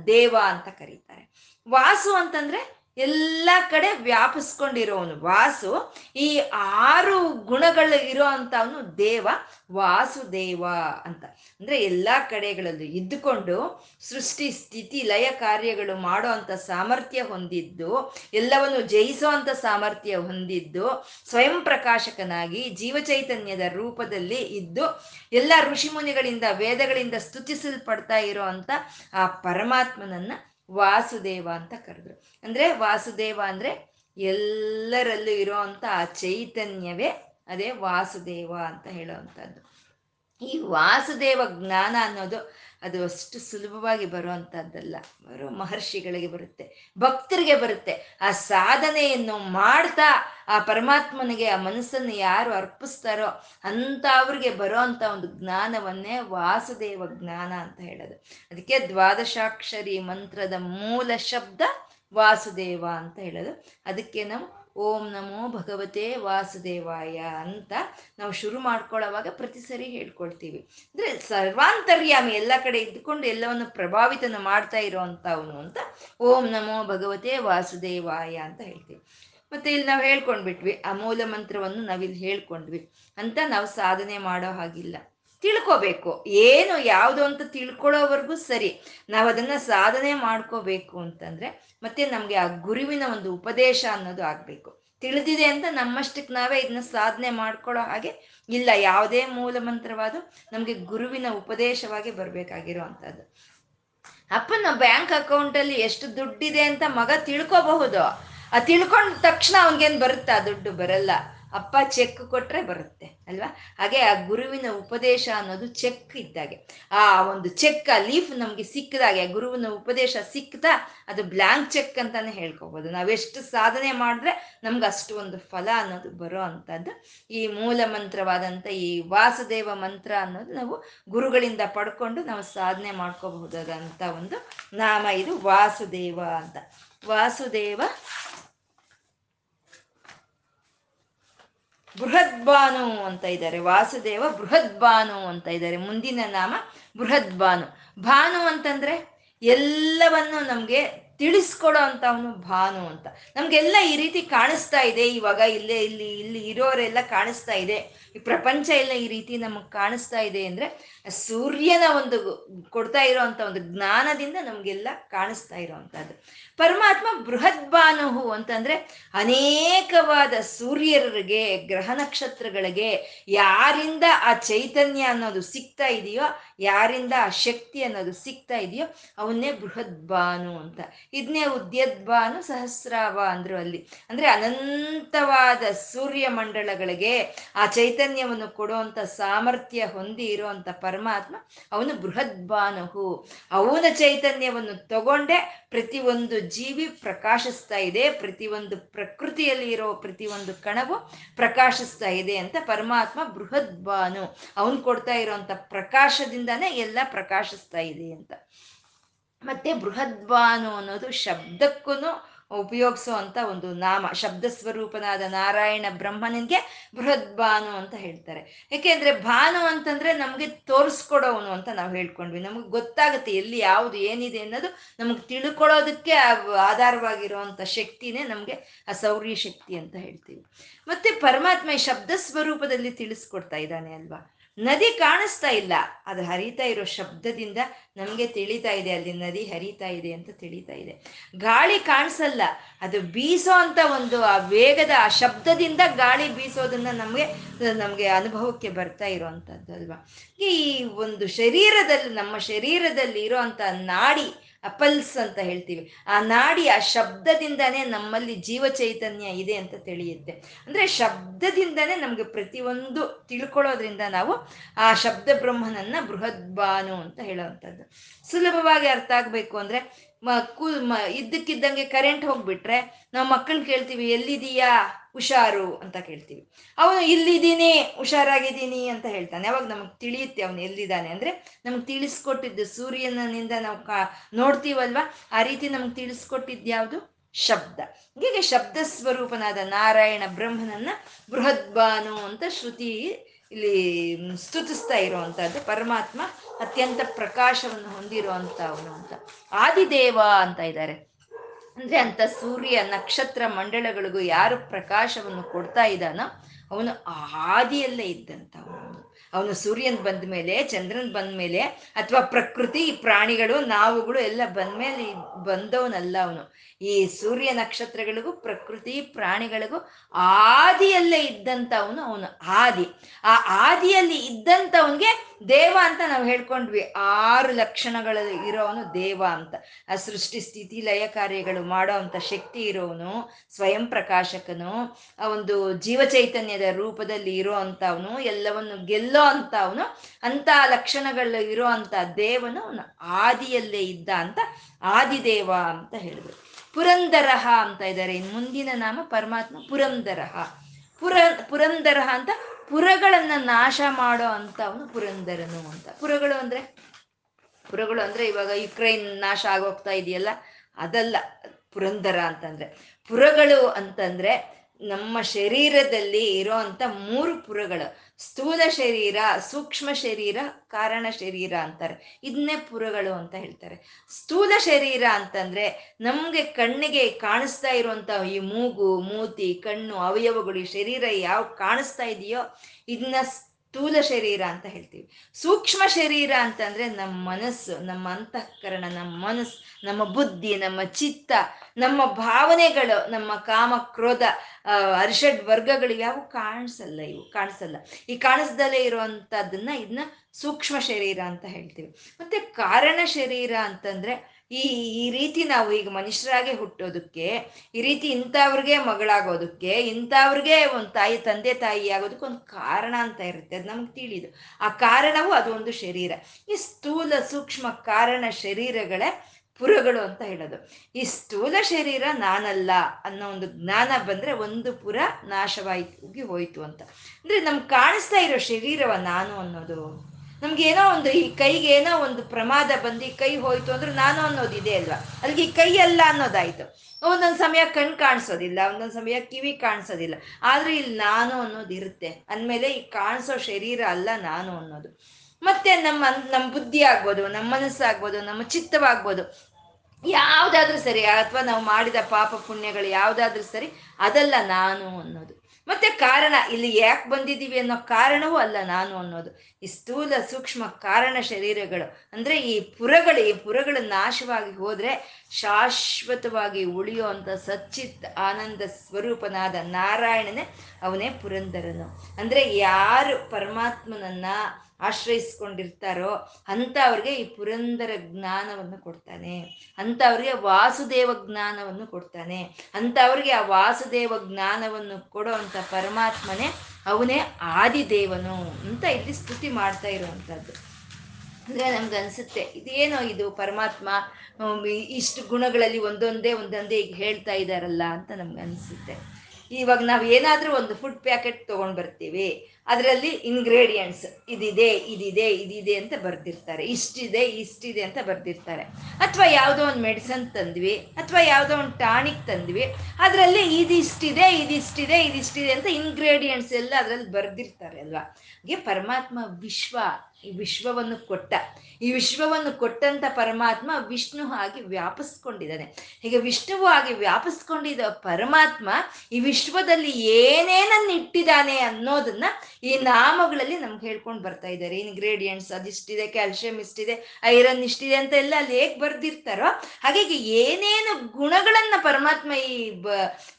ದೇವ ಅಂತ ಕರೀತಾರೆ. ವಾಸು ಅಂತಂದ್ರೆ ಎಲ್ಲ ಕಡೆ ವ್ಯಾಪಿಸ್ಕೊಂಡಿರೋನು ವಾಸು. ಈ ಆರು ಗುಣಗಳು ಇರೋ ಅಂತವನು ದೇವ, ವಾಸುದೇವ ಅಂತ. ಅಂದ್ರೆ ಎಲ್ಲಾ ಕಡೆಗಳಲ್ಲೂ ಇದ್ದುಕೊಂಡು ಸೃಷ್ಟಿ, ಸ್ಥಿತಿ, ಲಯ ಕಾರ್ಯಗಳು ಮಾಡೋ ಅಂತ ಸಾಮರ್ಥ್ಯ ಹೊಂದಿದ್ದು, ಎಲ್ಲವನ್ನು ಜಯಿಸೋ ಅಂತ ಸಾಮರ್ಥ್ಯ ಹೊಂದಿದ್ದು, ಸ್ವಯಂ ಪ್ರಕಾಶಕನಾಗಿ ಜೀವಚೈತನ್ಯದ ರೂಪದಲ್ಲಿ ಇದ್ದು, ಎಲ್ಲ ಋಷಿಮುನಿಗಳಿಂದ ವೇದಗಳಿಂದ ಸ್ತುತಿಸಲ್ಪಡ್ತಾ ಇರೋ ಅಂತ ಆ ಪರಮಾತ್ಮನನ್ನ ವಾಸುದೇವ ಅಂತ ಕರೆದ್ರು. ಅಂದ್ರೆ ವಾಸುದೇವ ಅಂದ್ರೆ ಎಲ್ಲರಲ್ಲೂ ಇರೋ ಅಂತ ಆ ಚೈತನ್ಯವೇ ಅದೇ ವಾಸುದೇವ ಅಂತ ಹೇಳುವಂಥದ್ದು ಈ ವಾಸುದೇವ ಜ್ಞಾನ ಅನ್ನೋದು ಅದು ಅಷ್ಟು ಸುಲಭವಾಗಿ ಬರುವಂಥದ್ದಲ್ಲ ಬರೋ ಮಹರ್ಷಿಗಳಿಗೆ ಬರುತ್ತೆ, ಭಕ್ತರಿಗೆ ಬರುತ್ತೆ. ಆ ಸಾಧನೆಯನ್ನು ಮಾಡ್ತಾ ಆ ಪರಮಾತ್ಮನಿಗೆ, ಆ ಮನಸ್ಸನ್ನು ಯಾರು ಅರ್ಪಿಸ್ತಾರೋ ಅಂತ ಅವ್ರಿಗೆ ಬರೋ ಅಂಥ ಒಂದು ಜ್ಞಾನವನ್ನೇ ವಾಸುದೇವ ಜ್ಞಾನ ಅಂತ ಹೇಳೋದು. ಅದಕ್ಕೆ ದ್ವಾದಶಾಕ್ಷರಿ ಮಂತ್ರದ ಮೂಲ ಶಬ್ದ ವಾಸುದೇವ ಅಂತ ಹೇಳೋದು. ಅದಕ್ಕೆ ನಾವು ಓಂ ನಮೋ ಭಗವತೆ ವಾಸುದೇವಾಯ ಅಂತ ನಾವು ಶುರು ಮಾಡ್ಕೊಳ್ಳೋವಾಗ ಪ್ರತಿ ಸರಿ ಹೇಳ್ಕೊಳ್ತೀವಿ. ಅಂದ್ರೆ ಸರ್ವಾಂತರ್ಯಾಮಿ ಎಲ್ಲ ಕಡೆ ಇದ್ದುಕೊಂಡು ಎಲ್ಲವನ್ನು ಪ್ರಭಾವಿತನ ಮಾಡ್ತಾ ಇರೋವಂಥವನು ಅಂತ ಓಂ ನಮೋ ಭಗವತೆ ವಾಸುದೇವಾಯ ಅಂತ ಹೇಳ್ತೀವಿ. ಮತ್ತೆ ಇಲ್ಲಿ ನಾವು ಹೇಳ್ಕೊಂಡ್ಬಿಟ್ವಿ ಆ ಮೂಲ ಮಂತ್ರವನ್ನು ನಾವಿಲ್ಲಿ ಹೇಳ್ಕೊಂಡ್ವಿ. ಅಂತ ನಾವು ಸಾಧನೆ ಮಾಡೋ ಹಾಗಿಲ್ಲ. ತಿಳ್ಕೋಬೇಕು. ಏನು ಯಾವುದು ಅಂತ ತಿಳ್ಕೊಳ್ಳೋವರೆಗೂ ಸರಿ. ನಾವು ಅದನ್ನ ಸಾಧನೆ ಮಾಡ್ಕೋಬೇಕು ಅಂತಂದ್ರೆ ಮತ್ತೆ ನಮ್ಗೆ ಆ ಗುರುವಿನ ಒಂದು ಉಪದೇಶ ಅನ್ನೋದು ಆಗ್ಬೇಕು. ತಿಳಿದಿದೆ ಅಂತ ನಮ್ಮಷ್ಟಕ್ಕೆ ನಾವೇ ಇದನ್ನ ಸಾಧನೆ ಮಾಡ್ಕೊಳ್ಳೋ ಹಾಗೆ ಇಲ್ಲ, ಯಾವುದೇ ಮೂಲ ಮಂತ್ರವಾದ ನಮ್ಗೆ ಗುರುವಿನ ಉಪದೇಶವಾಗಿ ಬರ್ಬೇಕಾಗಿರುವಂತದ್ದು ಅಪ್ಪನ ಬ್ಯಾಂಕ್ ಅಕೌಂಟಲ್ಲಿ ಎಷ್ಟು ದುಡ್ಡಿದೆ ಅಂತ ಮಗ ತಿಳ್ಕೋಬಹುದು. ಆ ತಿಳ್ಕೊಂಡ ತಕ್ಷಣ ಅವನಿಗೇನು ಬರುತ್ತಾ? ದುಡ್ಡು ಬರಲ್ಲ. ಅಪ್ಪ ಚೆಕ್ ಕೊಟ್ರೆ ಬರುತ್ತೆ, ಅಲ್ವಾ? ಹಾಗೆ ಆ ಗುರುವಿನ ಉಪದೇಶ ಅನ್ನೋದು ಚೆಕ್ ಇದ್ದಾಗೆ. ಆ ಒಂದು ಚೆಕ್, ಆ ಲೀಫ್ ನಮ್ಗೆ ಸಿಕ್ಕದಾಗೆ ಆ ಗುರುವಿನ ಉಪದೇಶ ಸಿಕ್ತಾ ಅದು ಬ್ಲ್ಯಾಂಕ್ ಚೆಕ್ ಅಂತಾನೆ ಹೇಳ್ಕೋಬಹುದು ನಾವೆಷ್ಟು ಸಾಧನೆ ಮಾಡಿದ್ರೆ ನಮ್ಗೆ ಅಷ್ಟು ಒಂದು ಫಲ ಅನ್ನೋದು ಬರೋ ಅಂತದ್ದು ಈ ಮೂಲ ಮಂತ್ರವಾದಂಥ ಈ ವಾಸುದೇವ ಮಂತ್ರ ಅನ್ನೋದು ನಾವು ಗುರುಗಳಿಂದ ಪಡ್ಕೊಂಡು ನಾವು ಸಾಧನೆ ಮಾಡ್ಕೋಬಹುದಾದಂಥ ಒಂದು ನಾಮ ಇದು ವಾಸುದೇವ ಅಂತ. ವಾಸುದೇವ ಬೃಹದ್ಬಾನು ಅಂತ ಇದ್ದಾರೆ. ವಾಸುದೇವ ಬೃಹದ್ಬಾನು ಅಂತ ಇದ್ದಾರೆ. ಮುಂದಿನ ನಾಮ ಬೃಹದ್ಬಾನು. ಭಾನು ಅಂತಂದ್ರೆ ಎಲ್ಲವನ್ನು ನಮ್ಗೆ ತಿಳಿಸ್ಕೊಡೋ ಅಂತ ಅವನು ಭಾನು ಅಂತ. ನಮ್ಗೆಲ್ಲ ಈ ರೀತಿ ಕಾಣಿಸ್ತಾ ಇದೆ. ಇವಾಗ ಇಲ್ಲೇ ಇಲ್ಲಿ ಇಲ್ಲಿ ಇರೋರೆಲ್ಲ ಕಾಣಿಸ್ತಾ ಇದೆ. ಈ ಪ್ರಪಂಚ ಎಲ್ಲ ಈ ರೀತಿ ನಮಗೆ ಕಾಣಿಸ್ತಾ ಇದೆ ಅಂದ್ರೆ ಸೂರ್ಯನ ಒಂದು ಕೊಡ್ತಾ ಇರೋವಂಥ ಒಂದು ಜ್ಞಾನದಿಂದ ನಮಗೆಲ್ಲ ಕಾಣಿಸ್ತಾ ಇರೋವಂಥದ್ದು ಪರಮಾತ್ಮ ಬೃಹತ್ ಭಾನುಹು ಅಂತಂದ್ರೆ ಅನೇಕವಾದ ಸೂರ್ಯರಿಗೆ, ಗ್ರಹ ನಕ್ಷತ್ರಗಳಿಗೆ ಯಾರಿಂದ ಆ ಚೈತನ್ಯ ಅನ್ನೋದು ಸಿಗ್ತಾ ಇದೆಯೋ ಯಾರಿಂದ ಆ ಶಕ್ತಿ ಅನ್ನೋದು ಸಿಗ್ತಾ ಇದೆಯೋ ಅವನ್ನೇ ಬೃಹದ್ಬಾನು ಅಂತ. ಇದನ್ನೇ ಉದ್ಯದ್ ಬಾನು ಸಹಸ್ರಾವ ಅಂದ್ರು ಅಲ್ಲಿ. ಅಂದ್ರೆ ಅನಂತವಾದ ಸೂರ್ಯ ಮಂಡಳಗಳಿಗೆ ಆ ಚೈತನ್ಯ ಚೈತನ್ಯವನ್ನು ಕೊಡುವಂತ ಸಾಮರ್ಥ್ಯ ಹೊಂದಿ ಇರುವಂತ ಪರಮಾತ್ಮ ಅವನು ಬೃಹದ್ ಬಾನುಹು. ಅವನ ಚೈತನ್ಯವನ್ನು ತಗೊಂಡೆ ಪ್ರತಿಯೊಂದು ಜೀವಿ ಪ್ರಕಾಶಿಸ್ತಾ ಇದೆ, ಪ್ರತಿಯೊಂದು ಪ್ರಕೃತಿಯಲ್ಲಿ ಇರೋ ಪ್ರತಿಯೊಂದು ಕಣವು ಪ್ರಕಾಶಿಸ್ತಾ ಇದೆ ಅಂತ ಪರಮಾತ್ಮ ಬೃಹದ್ಬಾನು ಅವನು ಕೊಡ್ತಾ ಇರೋಂಥ ಪ್ರಕಾಶದಿಂದಾನೇ ಎಲ್ಲ ಪ್ರಕಾಶಿಸ್ತಾ ಇದೆ ಅಂತ. ಮತ್ತೆ ಬೃಹದ್ವಾನು ಅನ್ನೋದು ಶಬ್ದಕ್ಕೂ ಉಪಯೋಗಿಸುವಂತ ಒಂದು ನಾಮ ಶಬ್ದ ಸ್ವರೂಪನಾದ ನಾರಾಯಣ ಬ್ರಹ್ಮನಿಗೆ ಬೃಹದ್ಬಾನು ಅಂತ ಹೇಳ್ತಾರೆ. ಯಾಕೆಂದ್ರೆ ಭಾನು ಅಂತಂದ್ರೆ ನಮ್ಗೆ ತೋರಿಸ್ಕೊಡೋನು ಅಂತ ನಾವು ಹೇಳ್ಕೊಂಡ್ವಿ. ನಮ್ಗೆ ಗೊತ್ತಾಗುತ್ತೆ ಎಲ್ಲಿ ಯಾವುದು ಏನಿದೆ ಅನ್ನೋದು ನಮ್ಗೆ ತಿಳ್ಕೊಳ್ಳೋದಕ್ಕೆ ಆಧಾರವಾಗಿರುವಂತ ಶಕ್ತಿನೇ ನಮ್ಗೆ ಆ ಸೌರ್ಯ ಶಕ್ತಿ ಅಂತ ಹೇಳ್ತೀವಿ. ಮತ್ತೆ ಪರಮಾತ್ಮ ಶಬ್ದ ಸ್ವರೂಪದಲ್ಲಿ ತಿಳಿಸ್ಕೊಡ್ತಾ ಇದ್ದಾನೆ ಅಲ್ವಾ? ನದಿ ಕಾಣಿಸ್ತಾ ಇಲ್ಲ. ಅದು ಹರಿತಾ ಇರೋ ಶಬ್ದದಿಂದ ನಮಗೆ ತಿಳಿತಾ ಇದೆ, ಅಲ್ಲಿ ನದಿ ಹರಿತಾ ಇದೆ ಅಂತ ತಿಳಿತಾ ಇದೆ. ಗಾಳಿ ಕಾಣಿಸಲ್ಲ. ಅದು ಬೀಸೋ ಅಂತ ಒಂದು ಆ ವೇಗದ ಆ ಶಬ್ದದಿಂದ ಗಾಳಿ ಬೀಸೋದನ್ನ ನಮಗೆ ನಮಗೆ ಅನುಭವಕ್ಕೆ ಬರ್ತಾ ಇರೋವಂಥದ್ದು ಅಲ್ವಾ ಈ ಒಂದು ಶರೀರದಲ್ಲಿ, ನಮ್ಮ ಶರೀರದಲ್ಲಿ ಇರೋವಂಥ ನಾಡಿ ಅಪಲ್ಸ್ ಅಂತ ಹೇಳ್ತೀವಿ. ಆ ನಾಡಿ ಆ ಶಬ್ದದಿಂದನೇ ನಮ್ಮಲ್ಲಿ ಜೀವ ಚೈತನ್ಯ ಇದೆ ಅಂತ ತಿಳಿಯುತ್ತೆ. ಅಂದ್ರೆ ಶಬ್ದದಿಂದನೇ ನಮ್ಗೆ ಪ್ರತಿಯೊಂದು ತಿಳ್ಕೊಳ್ಳೋದ್ರಿಂದ ನಾವು ಆ ಶಬ್ದ ಬ್ರಹ್ಮನನ್ನ ಬೃಹದ್ಬಾನು ಅಂತ ಹೇಳೋವಂಥದ್ದು. ಸುಲಭವಾಗಿ ಅರ್ಥ ಆಗ್ಬೇಕು ಅಂದ್ರೆ ಮ ಕು ಇದ್ದಕ್ಕಿದ್ದಂಗೆ ಕರೆಂಟ್ ಹೋಗ್ಬಿಟ್ರೆ ನಾವು ಮಕ್ಕಳನ್ನ ಕೇಳ್ತೀವಿ ಎಲ್ಲಿದೀಯಾ ಹುಷಾರು ಅಂತ ಕೇಳ್ತೀವಿ. ಅವನು ಇಲ್ಲಿದ್ದೀನಿ, ಹುಷಾರಾಗಿದ್ದೀನಿ ಅಂತ ಹೇಳ್ತಾನೆ. ಅವಾಗ ನಮಗೆ ತಿಳಿಯುತ್ತೆ ಅವನು ಎಲ್ಲಿದ್ದಾನೆ ಅಂದ್ರೆ ನಮ್ಗೆ ತಿಳಿಸ್ಕೊಟ್ಟಿದ್ದು ಸೂರ್ಯನಿಂದ ನಾವು ಕಾ, ನೋಡ್ತೀವಲ್ವ? ಆ ರೀತಿ ನಮ್ಗೆ ತಿಳಿಸ್ಕೊಟ್ಟಿದ್ಯಾವುದು ಶಬ್ದ. ಹೀಗೆ ಶಬ್ದ ಸ್ವರೂಪನಾದ ನಾರಾಯಣ ಬ್ರಹ್ಮನನ್ನ ಬೃಹದ್ಬಾನು ಅಂತ ಶ್ರುತಿ ಇಲ್ಲಿ ಸ್ತುತಿಸ್ತಾ ಇರುವಂತಹದ್ದು. ಪರಮಾತ್ಮ ಅತ್ಯಂತ ಪ್ರಕಾಶವನ್ನು ಹೊಂದಿರುವಂತ ಅವನು ಅಂತ. ಆದಿದೇವ ಅಂತ ಇದ್ದಾರೆ. ಅಂದ್ರೆ ಅಂತ ಸೂರ್ಯ ನಕ್ಷತ್ರ ಮಂಡಳಗಳಿಗೂ ಯಾರು ಪ್ರಕಾಶವನ್ನು ಕೊಡ್ತಾ ಇದ್ದಾನೋ ಅವನು ಆದಿಯಲ್ಲೇ ಇದ್ದಂತ ಅವನು. ಸೂರ್ಯನ್ ಬಂದ ಮೇಲೆ, ಚಂದ್ರನ್ ಬಂದ ಮೇಲೆ, ಅಥವಾ ಪ್ರಕೃತಿ ಪ್ರಾಣಿಗಳು, ನಾವುಗಳು ಎಲ್ಲ ಬಂದ್ಮೇಲೆ ಬಂದವನಲ್ಲ ಅವನು. ಈ ಸೂರ್ಯ ನಕ್ಷತ್ರಗಳಿಗೂ ಪ್ರಕೃತಿ ಪ್ರಾಣಿಗಳಿಗೂ ಆದಿಯಲ್ಲೇ ಇದ್ದಂತ ಅವನು ಅವನು ಆದಿ. ಆ ಆದಿಯಲ್ಲಿ ಇದ್ದಂಥವನಿಗೆ ದೇವ ಅಂತ ನಾವು ಹೇಳ್ಕೊಂಡ್ವಿ. ಆರು ಲಕ್ಷಣಗಳಲ್ಲಿ ಇರೋವನು ದೇವ ಅಂತ. ಆ ಸೃಷ್ಟಿ ಸ್ಥಿತಿ, ಲಯ ಕಾರ್ಯಗಳು ಮಾಡೋ ಅಂತ ಶಕ್ತಿ ಇರೋವನು, ಸ್ವಯಂ ಪ್ರಕಾಶಕನು, ಆ ಒಂದು ಜೀವ ಚೈತನ್ಯದ ರೂಪದಲ್ಲಿ ಇರೋ ಅಂತವನು ಎಲ್ಲವನ್ನು ಗೆಲ್ಲೋ ಅಂತ ಅವನು ಅಂತ ಲಕ್ಷಣಗಳು ಇರೋ ಅಂತ ದೇವನು ಅವನು, ಆದಿಯಲ್ಲೇ ಇದ್ದ ಅಂತ ಆದಿದೇವ ಅಂತ ಹೇಳಿದ್ರು. ಪುರಂದರಹ ಅಂತ ಇದ್ದಾರೆ ಇನ್ನು ಮುಂದಿನ ನಾಮ ಪರಮಾತ್ಮ, ಪುರಂದರಹ. ಪುರ, ಪುರಂದರಹ ಅಂತ ಪುರಗಳನ್ನ ನಾಶ ಮಾಡೋ ಅಂತ ಅವನು ಪುರಂದರನು ಅಂತ. ಪುರಗಳು ಅಂದ್ರೆ? ಪುರಗಳು ಅಂದ್ರೆ ಇವಾಗ ಯುಕ್ರೈನ್ ನಾಶ ಆಗೋಗ್ತಾ ಇದೆಯಲ್ಲ? ಅದಲ್ಲ, ಪುರಂದರ ಅಂತಂದ್ರೆ. ಪುರಗಳು ಅಂತಂದ್ರೆ ನಮ್ಮ ಶರೀರದಲ್ಲಿ ಇರೋಂಥ ಮೂರು ಪುರಗಳು. ಸ್ಥೂಲ ಶರೀರ, ಸೂಕ್ಷ್ಮ ಶರೀರ, ಕಾರಣ ಶರೀರ ಅಂತಾರೆ. ಇದನ್ನೇ ಪುರಗಳು ಅಂತ ಹೇಳ್ತಾರೆ. ಸ್ಥೂಲ ಶರೀರ ಅಂತಂದ್ರೆ ನಮ್ಗೆ ಕಣ್ಣಿಗೆ ಕಾಣಿಸ್ತಾ ಇರುವಂತ ಈ ಮೂಗು, ಮೂತಿ, ಕಣ್ಣು, ಅವಯವಗಳು, ಈ ಶರೀರ ಯಾವ ಕಾಣಿಸ್ತಾ ಇದೆಯೋ ಇದನ್ನ ಸ್ಥೂಲ ಶರೀರ ಅಂತ ಹೇಳ್ತೀವಿ. ಸೂಕ್ಷ್ಮ ಶರೀರ ಅಂತಂದ್ರೆ ನಮ್ಮ ಮನಸ್ಸು, ನಮ್ಮ ಅಂತಃಕರಣ, ನಮ್ಮ ಮನಸ್ಸು, ನಮ್ಮ ಬುದ್ಧಿ, ನಮ್ಮ ಚಿತ್ತ, ನಮ್ಮ ಭಾವನೆಗಳು, ನಮ್ಮ ಕಾಮ, ಕ್ರೋಧ ಅರಿಷಡ್ ವರ್ಗಗಳು ಯಾವ ಕಾಣಿಸಲ್ಲ ಇವು, ಕಾಣಿಸಲ್ಲ. ಈ ಕಾಣಿಸ್ದಲೇ ಇರುವಂತದ್ದನ್ನ ಇದನ್ನ ಸೂಕ್ಷ್ಮ ಶರೀರ ಅಂತ ಹೇಳ್ತೀವಿ. ಮತ್ತೆ ಕಾರಣ ಶರೀರ ಅಂತಂದ್ರೆ ಈ ಈ ರೀತಿ ನಾವು ಈಗ ಮನುಷ್ಯರಾಗೆ ಹುಟ್ಟೋದಕ್ಕೆ, ಈ ರೀತಿ ಇಂಥವ್ರಿಗೆ ಮಗಳಾಗೋದಕ್ಕೆ, ಇಂಥವ್ರಿಗೆ ಒಂದು ತಾಯಿ, ತಂದೆ ತಾಯಿ ಆಗೋದಕ್ಕೆ ಒಂದು ಕಾರಣ ಅಂತ ಇರುತ್ತೆ. ಅದು ನಮ್ಗೆ ತಿಳಿದು. ಆ ಕಾರಣವು ಅದು ಒಂದು ಶರೀರ. ಈ ಸ್ಥೂಲ ಸೂಕ್ಷ್ಮ ಕಾರಣ ಶರೀರಗಳೇ ಪುರಗಳು ಅಂತ ಹೇಳೋದು. ಈ ಸ್ಥೂಲ ಶರೀರ ನಾನಲ್ಲ ಅನ್ನೋ ಒಂದು ಜ್ಞಾನ ಬಂದ್ರೆ ಒಂದು ಪುರ ನಾಶವಾಗಿ ಹೋಯಿತು ಅಂತ. ಅಂದ್ರೆ ನಮ್ಗೆ ಕಾಣಿಸ್ತಾ ಇರೋ ಶರೀರವ ನಾನು ಅನ್ನೋದು ನಮ್ಗೆ ಏನೋ ಒಂದು ಈ ಕೈಗೆ ಏನೋ ಒಂದು ಪ್ರಮಾದ ಬಂದು ಈ ಕೈ ಹೋಯ್ತು ಅಂದ್ರೆ ನಾನು ಅನ್ನೋದು ಇದೆ ಅಲ್ವಾ? ಅಲ್ಲಿಗೆ ಈ ಕೈ ಅಲ್ಲ ಅನ್ನೋದಾಯ್ತು. ಒಂದೊಂದು ಸಮಯ ಕಣ್ ಕಾಣಿಸೋದಿಲ್ಲ, ಒಂದೊಂದು ಸಮಯ ಕಿವಿ ಕಾಣಿಸೋದಿಲ್ಲ. ಆದ್ರೆ ಇಲ್ಲಿ ನಾನು ಅನ್ನೋದು ಇರುತ್ತೆ. ಅಂದಮೇಲೆ ಈ ಕಾಣಿಸೋ ಶರೀರ ಅಲ್ಲ ನಾನು ಅನ್ನೋದು. ಮತ್ತೆ ನಮ್ಮ ನಮ್ಮ ಬುದ್ಧಿ ಆಗ್ಬೋದು, ನಮ್ಮ ಮನಸ್ಸಾಗ್ಬೋದು ನಮ್ಮ ಚಿತ್ತವಾಗ್ಬೋದು. ಯಾವುದಾದ್ರೂ ಸರಿ, ಅಥವಾ ನಾವು ಮಾಡಿದ ಪಾಪ ಪುಣ್ಯಗಳು ಯಾವುದಾದ್ರೂ ಸರಿ, ಅದಲ್ಲ ನಾನು ಅನ್ನೋದು. ಮತ್ತೆ ಕಾರಣ ಇಲ್ಲಿ ಯಾಕೆ ಬಂದಿದ್ದೀವಿ ಅನ್ನೋ ಕಾರಣವೂ ಅಲ್ಲ ನಾನು ಅನ್ನೋದು. ಈ ಸ್ಥೂಲ ಸೂಕ್ಷ್ಮ ಕಾರಣ ಶರೀರಗಳು, ಅಂದ್ರೆ ಈ ಪುರಗಳು ಈ ಪುರಗಳು ನಾಶವಾಗಿ ಹೋದ್ರೆ ಶಾಶ್ವತವಾಗಿ ಉಳಿಯೋ ಅಂತ ಸಚ್ಚಿತ್ ಆನಂದ ಸ್ವರೂಪನಾದ ನಾರಾಯಣನೇ ಅವನೇ ಪುರಂದರನು. ಅಂದ್ರೆ ಯಾರು ಪರಮಾತ್ಮನನ್ನ ಆಶ್ರಯಿಸ್ಕೊಂಡಿರ್ತಾರೋ ಅಂಥವ್ರಿಗೆ ಈ ಪುರಂದರ ಜ್ಞಾನವನ್ನು ಕೊಡ್ತಾನೆ. ಅಂಥವ್ರಿಗೆ ವಾಸುದೇವ ಜ್ಞಾನವನ್ನು ಕೊಡ್ತಾನೆ. ಅಂಥವ್ರಿಗೆ ಆ ವಾಸುದೇವ ಜ್ಞಾನವನ್ನು ಕೊಡೋ ಅಂಥ ಪರಮಾತ್ಮನೇ ಅವನೇ ಆದಿದೇವನು ಅಂತ ಇಲ್ಲಿ ಸ್ತುತಿ ಮಾಡ್ತಾ ಇರುವಂಥದ್ದು. ಅಂದರೆ ನಮ್ಗೆ ಅನಿಸುತ್ತೆ, ಇದೇನೋ ಇದು ಪರಮಾತ್ಮ ಇಷ್ಟು ಗುಣಗಳಲ್ಲಿ ಒಂದೊಂದೇ ಒಂದೊಂದೇ ಈಗ ಹೇಳ್ತಾ ಇದ್ದಾರಲ್ಲ ಅಂತ ನಮ್ಗೆ ಅನಿಸುತ್ತೆ. ಇವಾಗ ನಾವು ಏನಾದರೂ ಒಂದು ಫುಡ್ ಪ್ಯಾಕೆಟ್ ತೊಗೊಂಡು ಬರ್ತೀವಿ. ಅದರಲ್ಲಿ ಇಂಗ್ರೀಡಿಯೆಂಟ್ಸ್ ಇದಿದೆ ಇದಿದೆ ಇದಿದೆ ಅಂತ ಬರ್ದಿರ್ತಾರೆ. ಇಷ್ಟಿದೆ ಇಷ್ಟಿದೆ ಅಂತ ಬರೆದಿರ್ತಾರೆ. ಅಥವಾ ಯಾವುದೋ ಒಂದು ಮೆಡಿಸನ್ ತಂದ್ವಿ, ಅಥವಾ ಯಾವುದೋ ಒಂದು ಟಾನಿಕ್ ತಂದ್ವಿ, ಅದರಲ್ಲಿ ಇದಿಷ್ಟಿದೆ ಇದಿಷ್ಟಿದೆ ಇದಿಷ್ಟಿದೆ ಅಂತ ಇಂಗ್ರೀಡಿಯೆಂಟ್ಸ್ ಎಲ್ಲ ಅದರಲ್ಲಿ ಬರ್ದಿರ್ತಾರೆ ಅಲ್ವಾ? ಹಾಗೆ ಪರಮಾತ್ಮ ವಿಶ್ವ ಈ ವಿಶ್ವವನ್ನು ಕೊಟ್ಟ. ಈ ವಿಶ್ವವನ್ನು ಕೊಟ್ಟಂತ ಪರಮಾತ್ಮ ವಿಷ್ಣು ಆಗಿ ವ್ಯಾಪಿಸ್ಕೊಂಡಿದ್ದಾನೆ. ಹೀಗೆ ವಿಷ್ಣುವು ಆಗಿ ವ್ಯಾಪಿಸ್ಕೊಂಡಿದ್ದ ಪರಮಾತ್ಮ ಈ ವಿಶ್ವದಲ್ಲಿ ಏನೇನನ್ನು ಇಟ್ಟಿದ್ದಾನೆ ಅನ್ನೋದನ್ನ ಈ ನಾಮಗಳಲ್ಲಿ ನಮ್ಗೆ ಹೇಳ್ಕೊಂಡು ಬರ್ತಾ ಇದ್ದಾರೆ. ಇಂಗ್ರೀಡಿಯೆಂಟ್ಸ್ ಅದಿಷ್ಟಿದೆ ಕ್ಯಾಲ್ಸಿಯಂ ಇಷ್ಟಿದೆ ಐರನ್ ಇಷ್ಟಿದೆ ಅಂತ ಎಲ್ಲ ಅಲ್ಲಿ ಹೇಗೆ ಬರ್ದಿರ್ತಾರೋ ಹಾಗಾಗಿ ಏನೇನು ಗುಣಗಳನ್ನ ಪರಮಾತ್ಮ ಈ ಬ,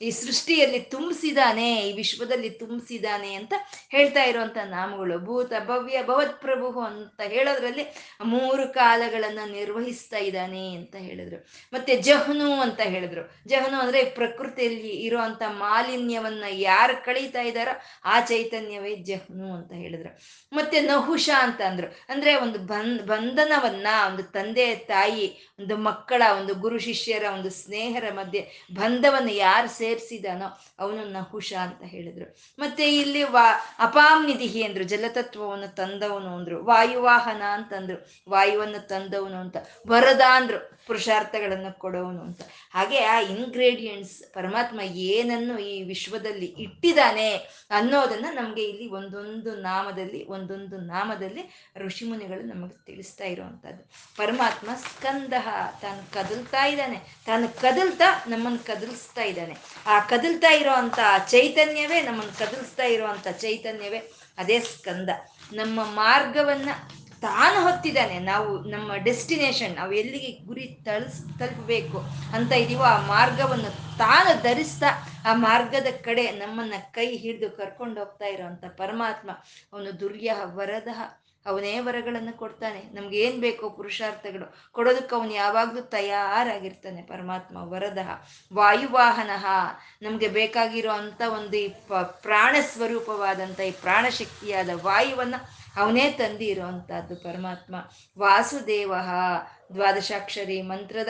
ಈ ಸೃಷ್ಟಿಯಲ್ಲಿ ತುಂಬಿಸಿದಾನೆ, ಈ ವಿಶ್ವದಲ್ಲಿ ತುಂಬಿಸಿದಾನೆ ಅಂತ ಹೇಳ್ತಾ ಇರುವಂತ ನಾಮಗಳು. ಭೂತ, ಭವ್ಯ ಭವತ್ ಪ್ರಭು ಅಂತ ಹೇಳೋದ್ರಲ್ಲಿ ಮೂರು ಕಾಲಗಳನ್ನ ನಿರ್ವಹಿಸ್ತಾ ಇದ್ದಾನೆ ಅಂತ ಹೇಳಿದ್ರು. ಮತ್ತೆ ಜಹ್ನು ಅಂತ ಹೇಳಿದ್ರು. ಜಹ್ನು ಅಂದ್ರೆ ಪ್ರಕೃತಿಯಲ್ಲಿ ಇರುವಂತ ಮಾಲಿನ್ಯವನ್ನ ಯಾರು ಕಳೀತಾ ಇದ್ದಾರೋ ಆ ಚೈತನ್ಯವೇ ಜಹ್ನು ಅಂತ ಹೇಳಿದ್ರು. ಮತ್ತೆ ನಹುಷ ಅಂತ ಅಂದ್ರು. ಅಂದ್ರೆ ಒಂದು ಬಂಧನವನ್ನ ಒಂದು ತಂದೆ, ತಾಯಿ, ಒಂದು ಮಕ್ಕಳ, ಒಂದು ಗುರು ಶಿಷ್ಯರ, ಒಂದು ಸ್ನೇಹರ ಮಧ್ಯೆ ಬಂಧವನ್ನು ಯಾರು ಸೇರಿಸಿದಾನೋ ಅವನು ನಹುಷ ಅಂತ ಹೇಳಿದ್ರು. ಮತ್ತೆ ಇಲ್ಲಿ ವಾ ಅಪಾಮ್ನಿಧಿಹಿ ಅಂದ್ರು, ಜಲತತ್ವವನ್ನು ತಂದವನು ಅಂದ್ರು, ವಾಯುವಾಹನ ಅಂತಂದ್ರು ವಾಯುವನ್ನು ತಂದವನು ಅಂತ, ವರದ ಅಂದ್ರು. ಪುರುಷಾರ್ಥಗಳನ್ನು ಕೊಡೋನು ಅಂತ. ಹಾಗೆ ಆ ಇಂಗ್ರೀಡಿಯೆಂಟ್ಸ್ ಪರಮಾತ್ಮ ಏನನ್ನು ಈ ವಿಶ್ವದಲ್ಲಿ ಇಟ್ಟಿದ್ದಾನೆ ಅನ್ನೋದನ್ನ ನಮಗೆ ಇಲ್ಲಿ ಒಂದೊಂದು ನಾಮದಲ್ಲಿ ಒಂದೊಂದು ನಾಮದಲ್ಲಿ ಋಷಿಮುನಿಗಳು ನಮಗೆ ತಿಳಿಸ್ತಾ ಇರುವಂಥದ್ದು. ಪರಮಾತ್ಮ ಸ್ಕಂದ ತಾನು ಕದಲ್ತಾ ಇದ್ದಾನೆ. ತಾನು ಕದಲ್ತಾ ನಮ್ಮನ್ನು ಕದಲಿಸ್ತಾ ಇದ್ದಾನೆ. ಆ ಕದಲ್ತಾ ಇರೋವಂಥ ಚೈತನ್ಯವೇ ನಮ್ಮನ್ನು ಕದಲಿಸ್ತಾ ಇರುವಂತ ಚೈತನ್ಯವೇ. ಅದೇ ಸ್ಕಂದ. ನಮ್ಮ ಮಾರ್ಗವನ್ನ ತಾನು ಹೊತ್ತಿದ್ದಾನೆ. ನಾವು ನಮ್ಮ ಡೆಸ್ಟಿನೇಷನ್, ನಾವು ಎಲ್ಲಿಗೆ ಗುರಿ ತಳಿಸ್, ತಲುಪಬೇಕು ಅಂತ ಇದೀವೋ ಆ ಮಾರ್ಗವನ್ನು ತಾನು ಧರಿಸ್ತಾ, ಆ ಮಾರ್ಗದ ಕಡೆ ನಮ್ಮನ್ನ ಕೈ ಹಿಡಿದು ಕರ್ಕೊಂಡು ಹೋಗ್ತಾ ಇರೋವಂಥ ಪರಮಾತ್ಮ ಅವನು ದುರ್ಯ ವರದ, ಅವನೇ ವರಗಳನ್ನು ಕೊಡ್ತಾನೆ. ನಮ್ಗೆ ಏನ್ ಬೇಕೋ ಪುರುಷಾರ್ಥಗಳು. ಕೊಡೋದಕ್ಕೆ ಅವನು ಯಾವಾಗ್ಲೂ ತಯಾರಾಗಿರ್ತಾನೆ ಪರಮಾತ್ಮ ವರದ. ವಾಯುವಾಹನ ನಮ್ಗೆ ಬೇಕಾಗಿರೋ ಅಂತ ಒಂದು ಈ ಪ್ರಾಣ ಸ್ವರೂಪವಾದಂಥ ಈ ಪ್ರಾಣಶಕ್ತಿಯಾದ ವಾಯುವನ್ನ ಅವನೇ ತಂದಿರುವಂತಹದ್ದು ಪರಮಾತ್ಮ. ವಾಸುದೇವ ದ್ವಾದಶಾಕ್ಷರಿ ಮಂತ್ರದ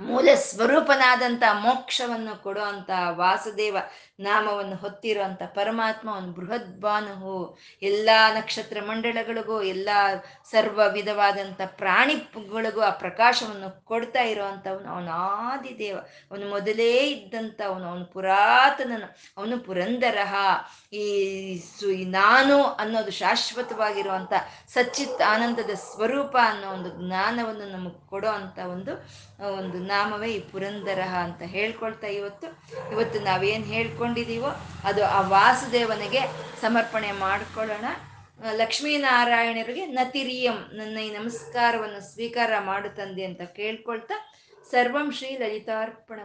ಮೂಲ ಸ್ವರೂಪನಾದಂಥ ಮೋಕ್ಷವನ್ನು ಕೊಡುವಂಥ ವಾಸುದೇವ ನಾಮವನ್ನು ಹೊತ್ತಿರುವಂಥ ಪರಮಾತ್ಮ ಅವನು ಬೃಹದ್ಭಾನುಹು ಎಲ್ಲ ನಕ್ಷತ್ರ ಮಂಡಳಗಳಿಗೂ ಎಲ್ಲ ಸರ್ವ ವಿಧವಾದಂಥ ಪ್ರಾಣಿಗಳಿಗೂ ಆ ಪ್ರಕಾಶವನ್ನು ಕೊಡ್ತಾ ಇರುವಂತವನು ಅವನು ಆದಿದೇವ. ಅವನು ಮೊದಲೇ ಇದ್ದಂಥ ಅವನು ಅವನು ಪುರಾತನನು, ಅವನು ಪುರಂದರಹ. ಈ ಸು ನಾನು ಅನ್ನೋದು ಶಾಶ್ವತವಾಗಿರುವಂಥ ಸಚ್ಚಿತ್ ಆನಂದದ ಸ್ವರೂಪ ಅನ್ನೋ ಒಂದು ಜ್ಞಾನವನ್ನು ನಮಗೆ ಕೊಡೋ ಅಂಥ ಒಂದು ಒಂದು ನಾಮವೇ ಈ ಪುರಂದರ ಅಂತ ಹೇಳ್ಕೊಳ್ತಾ ಇವತ್ತು. ಇವತ್ತು ನಾವೇನು ಹೇಳ್ಕೊಂಡಿದೀವೋ ಅದು ಆ ವಾಸುದೇವನಿಗೆ ಸಮರ್ಪಣೆ ಮಾಡ್ಕೊಳ್ಳೋಣ. ಲಕ್ಷ್ಮೀನಾರಾಯಣರಿಗೆ ನತಿರಿಯಂ ನನ್ನ ಈ ನಮಸ್ಕಾರವನ್ನು ಸ್ವೀಕಾರ ಮಾಡುತ್ತಂದೆ ತಂದೆ ಅಂತ ಕೇಳ್ಕೊಳ್ತಾ ಸರ್ವಂ ಶ್ರೀ ಲಲಿತಾರ್ಪಣ